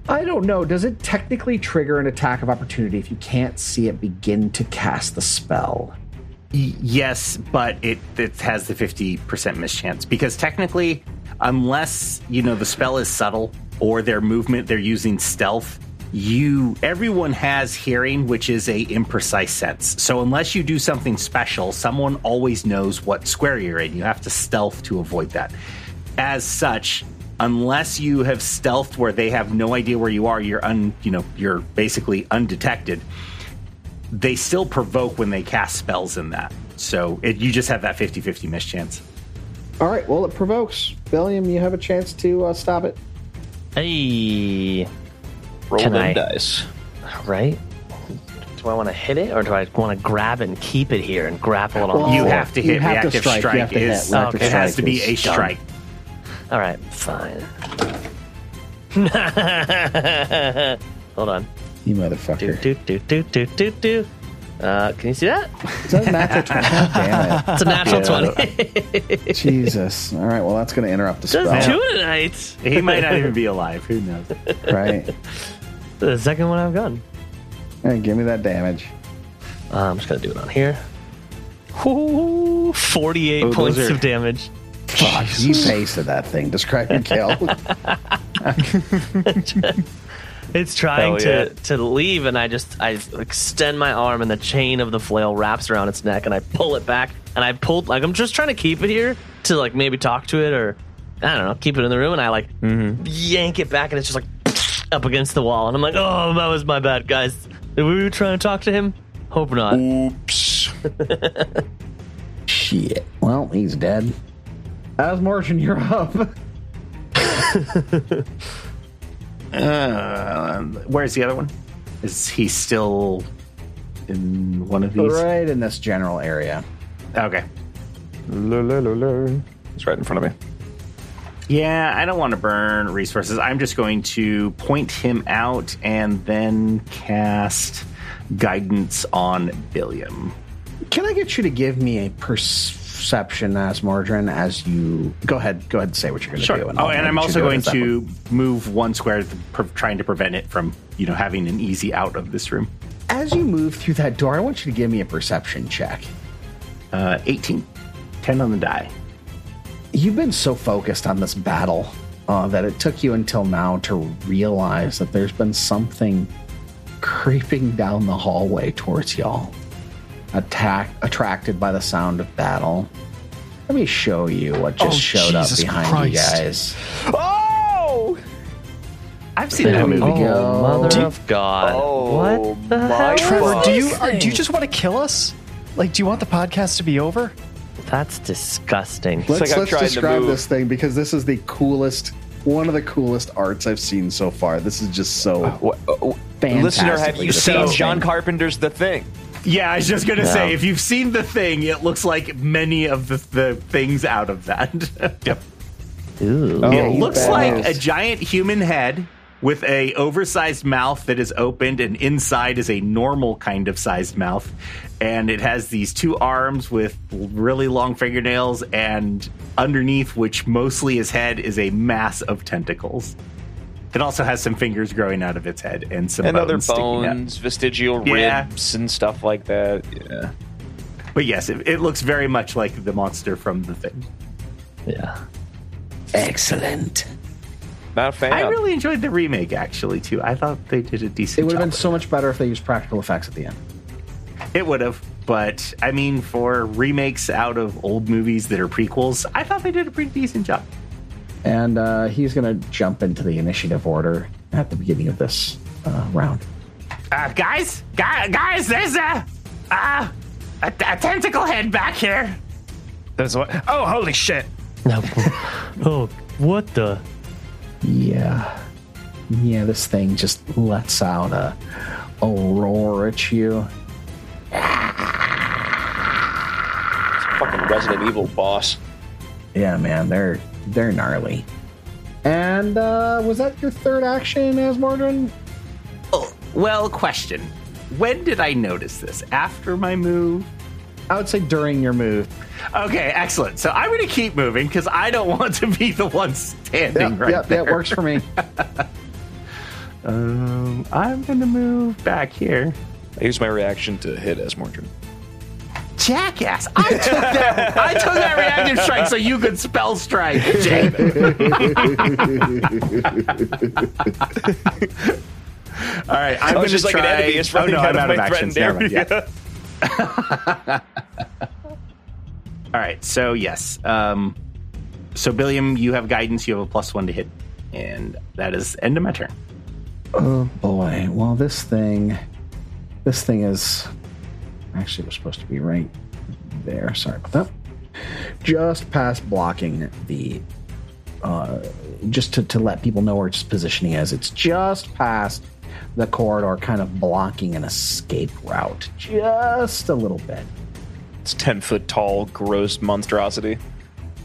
I don't know. Does it technically trigger an attack of opportunity if you can't see it begin to cast the spell? Yes, but it, it has the 50% mischance because technically, unless, you know, the spell is subtle or their movement, they're using stealth, you everyone has hearing which is a imprecise sense. So unless you do something special, someone always knows what square you're in. You have to stealth to avoid that. As such, unless you have stealthed where they have no idea where you are, you're un, you know, you're basically undetected they still provoke when they cast spells in that. So it, you just have that 50 50 mischance. All right. Well, it provokes. Billiam, you have a chance to uh, stop it. Hey, Roll Can them I- dice. right? Do I want to hit it or do I want to grab it and keep it here and grapple it on Well, you floor? have to You hit have to strike. strike. You have to hit. is, Reactive it has to be a is done. strike. All right, fine. <laughs> Hold on. You Do motherfucker. do do do do do do. Uh, can you see that? Is that a natural 20? <laughs> God damn It's a natural twenty. Jesus. All right. Well, that's going to interrupt the Just spell. two tonight. He might not even be alive. Who knows? Right. <laughs> The second one I've gone. Hey, give me that damage. Uh, I'm just gonna do it on here. Ooh, 48 Oh, points are- of damage. Fuck. You pasted that thing. Describe your kill. <laughs> it's trying to, to leave, and I just I extend my arm, and the chain of the flail wraps around its neck, and I pull it back, and I pulled like I'm just trying to keep it here to like maybe talk to it or I don't know, keep it in the room, and I like mm-hmm. yank it back, and it's just like <sniffs> up against the wall, and I'm like, oh, that was my bad, guys. Were we trying to talk to him? Hope not. Oops. <laughs> Shit. Well, he's dead. Asmorgen, you're up. <laughs> Uh, where's the other one? Is he still in one of these? right in this general area. Okay. It's right in front of me. Yeah, I don't want to burn resources. I'm just going to point him out and then cast guidance on Billiam. Can I get you to give me a perception, Asmorgen, as you go ahead? Go ahead and say what you're going to do. oh, I'll and I'm also going to move one square, pre- trying to prevent it from, you know, having an easy out of this room. As you move through that door, I want you to give me a perception check. Uh, 18, 10 on the die. You've been so focused on this battle uh, that it took you until now to realize that there's been something creeping down the hallway towards y'all. Attack, attracted by the sound of battle. Let me show you what just Oh, showed up Jesus behind you guys. Oh! I've seen that movie. we go. Oh, mother Do- of God! Oh, what the my hell? Trevor, do you are, do you just want to kill us? Like, do you want the podcast to be over? That's disgusting. like I'm trying to move. thing because this is the coolest, one of the coolest arts I've seen so far. This is just so What, uh, fantastic. listener, have you seen So- John Carpenter's The Thing? Yeah, I was just gonna No. say, if you've seen the thing, it looks like many of the, the things out of that. <laughs> Yep. Ooh. Oh, it you looks like a giant human head with a oversized mouth that is opened, and inside is a normal kind of sized mouth, and it has these two arms with really long fingernails, and underneath, which mostly is head, is a mass of tentacles. It also has some fingers growing out of its head and some And other bones sticking out. bones, vestigial Yeah. ribs, and stuff like that. Yeah. But yes, it, it looks very much like the monster from the thing. Yeah. excellent. Not a fan. I really enjoyed the remake, actually, too. I thought they did a decent It would have been so much better if they used practical effects at the end. It would have, but I mean, for remakes out of old movies that are prequels, I thought they did a pretty decent job. And uh, he's going to jump into the initiative order at the beginning of this uh, round. Uh, guys, guys, guys, there's a, uh, a, a tentacle head back here. That's what. Oh, holy shit! No. <laughs> oh, what the? Yeah. Yeah, this thing just lets out a, a roar at you. It's a fucking Resident Evil boss. Yeah, man, they're they're gnarly. And uh, was that your third action, Azmordryn? Oh, well, question. When did I notice this? After my move? I would say during your move. Okay, excellent. So I'm going to keep moving because I don't <laughs> want to be the one standing Yep, right yep, there. that works for me. <laughs> Um, I'm going to move back here. I use my reaction to hit Azmordryn. Jackass! I took that. I took that reactive strike so you could spell strike, Jake. All right, I'm I going was to just like try. an enemy is oh running no, out I'm of out of my actions. threatened Never. Yeah. <laughs> All right, so yes. Um, so Billiam, you have guidance. You have a plus one to hit, and that is end of my turn. Oh boy. Well, this thing, this thing is actually was supposed to be right there. Sorry about that. Just past blocking the, uh, just to, to let people know where its positioning is. It's just past the corridor, kind of blocking an escape route, just a little bit. It's 10 foot tall, gross monstrosity.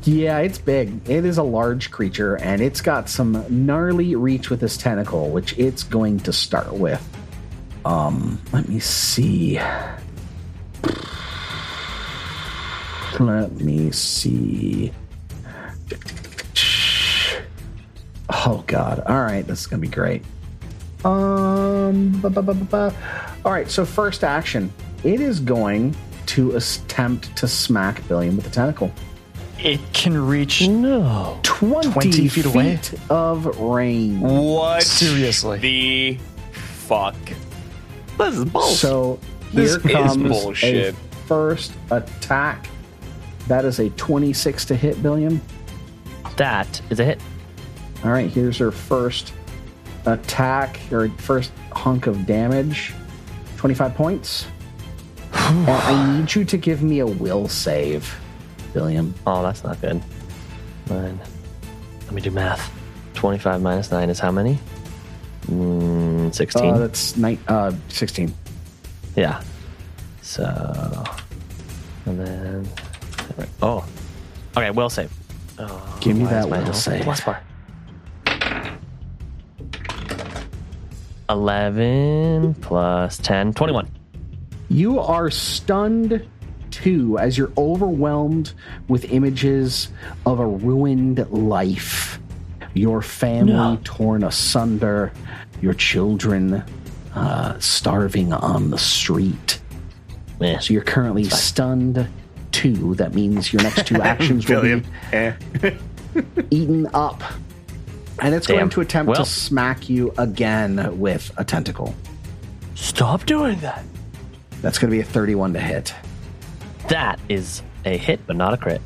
Yeah, it's big. It is a large creature, and it's got some gnarly reach with this tentacle, which it's going to start with. Um, let me see. Let me see. Oh God! All right, this is gonna be great. Um, ba, ba, ba, ba, ba. all right. So first action, it is going to attempt to smack Billiam with the tentacle. It can reach No. 20, 20 feet away? of range. What? Seriously. The fuck? This is bullshit. So This here is comes bullshit. a first attack. That is a 26 to hit, Billiam. that is a hit. All right, here's her first attack, her first hunk of damage. 25 points. <sighs> and I need you to give me a will save, Billiam. Oh, that's not good. Nine. Let me do math. 25 minus 9 is how many? Mm, 16. Uh, that's ni- uh, 16. Yeah. So. And then. Oh. Okay, will save. Oh, Give me that will save. Plus bar. 11 plus 10. 21. You are stunned too as you're overwhelmed with images of a ruined life. Your family No. torn asunder, your children uh, starving on the street. Yeah. So you're currently stunned two. That means your next two <laughs> actions will be Eh. <laughs> eaten up. And it's Damn. going to attempt Well. to smack you again with a tentacle. Stop doing that. That's going to be a 31 to hit. That is a hit, but not a crit.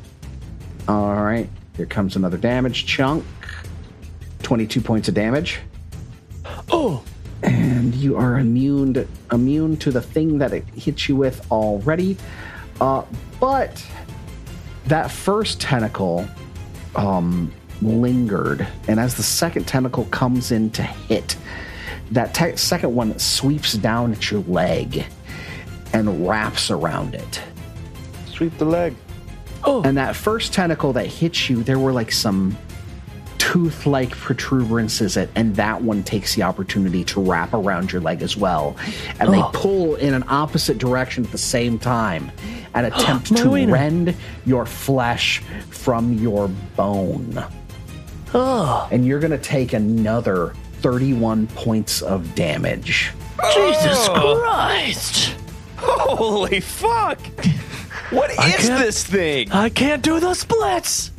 All right, here comes another damage chunk. 22 points of damage. Oh. And you are immune to, immune to the thing that it hits you with already. Uh, but that first tentacle um, lingered, and as the second tentacle comes in to hit, that te- second one sweeps down at your leg and wraps around it. Sweep the leg. Oh. And that first tentacle that hits you, there were like some tooth like protuberances, it, and that one takes the opportunity to wrap around your leg as well. And they oh. pull in an opposite direction at the same time and <gasps> attempt to wiener. rend your flesh from your bone. Oh. And you're going to take another 31 points of damage. Jesus oh. Christ. Holy fuck! What I is this thing? I can't do the splits.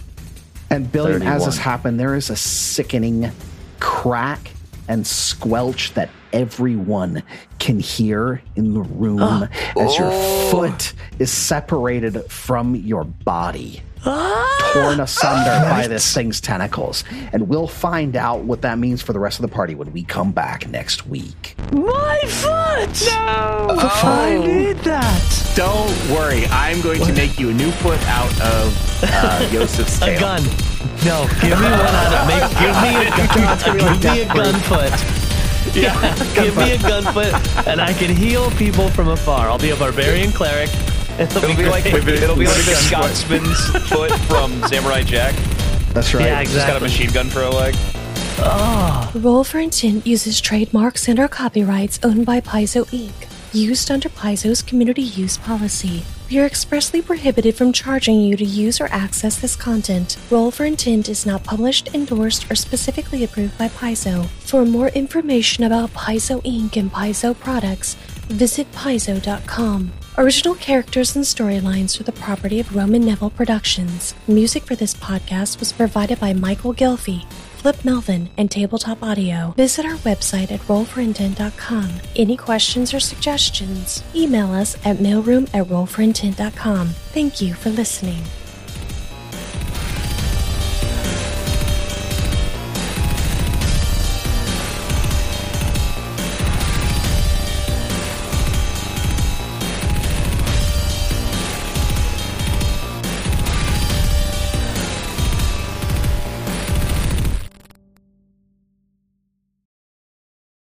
And Billy, as this 31. happened, there is a sickening crack and squelch that everyone can hear in the room <gasps> as your oh. foot is separated from your body, <gasps> ah. Torn asunder by this thing's tentacles. And we'll find out what that means for the rest of the party when we come back next week. My foot. No. I need that. Don't worry, I'm going to make you a new foot out of uh, <laughs> Yosef's A gun. No, give me one out of make. Give me a gun. <laughs> Give me a gun foot. Yeah, <laughs> give me a gun foot, and I can heal people from afar. I'll be a barbarian cleric. It'll, It'll be like it'll be like the Scotsman's <laughs> foot from Samurai Jack. That's right. Yeah, exactly. Just got a machine gun for a leg. Oh. Roll for Intent uses trademarks and or copyrights owned by Paizo Inc., used under Paizo's community use policy. We are expressly prohibited from charging you to use or access this content. Roll for Intent is not published, endorsed, or specifically approved by Paizo. For more information about Paizo Inc. and Paizo products, visit paizo.com. Original characters and storylines are the property of Roman Neville Productions. Music for this podcast was provided by Michael Ghelfi. Flip Melvin, and Tabletop Audio. Visit our website at rollforintent.com. Any questions or suggestions, email us at mailroom at rollforintent.com. Thank you for listening.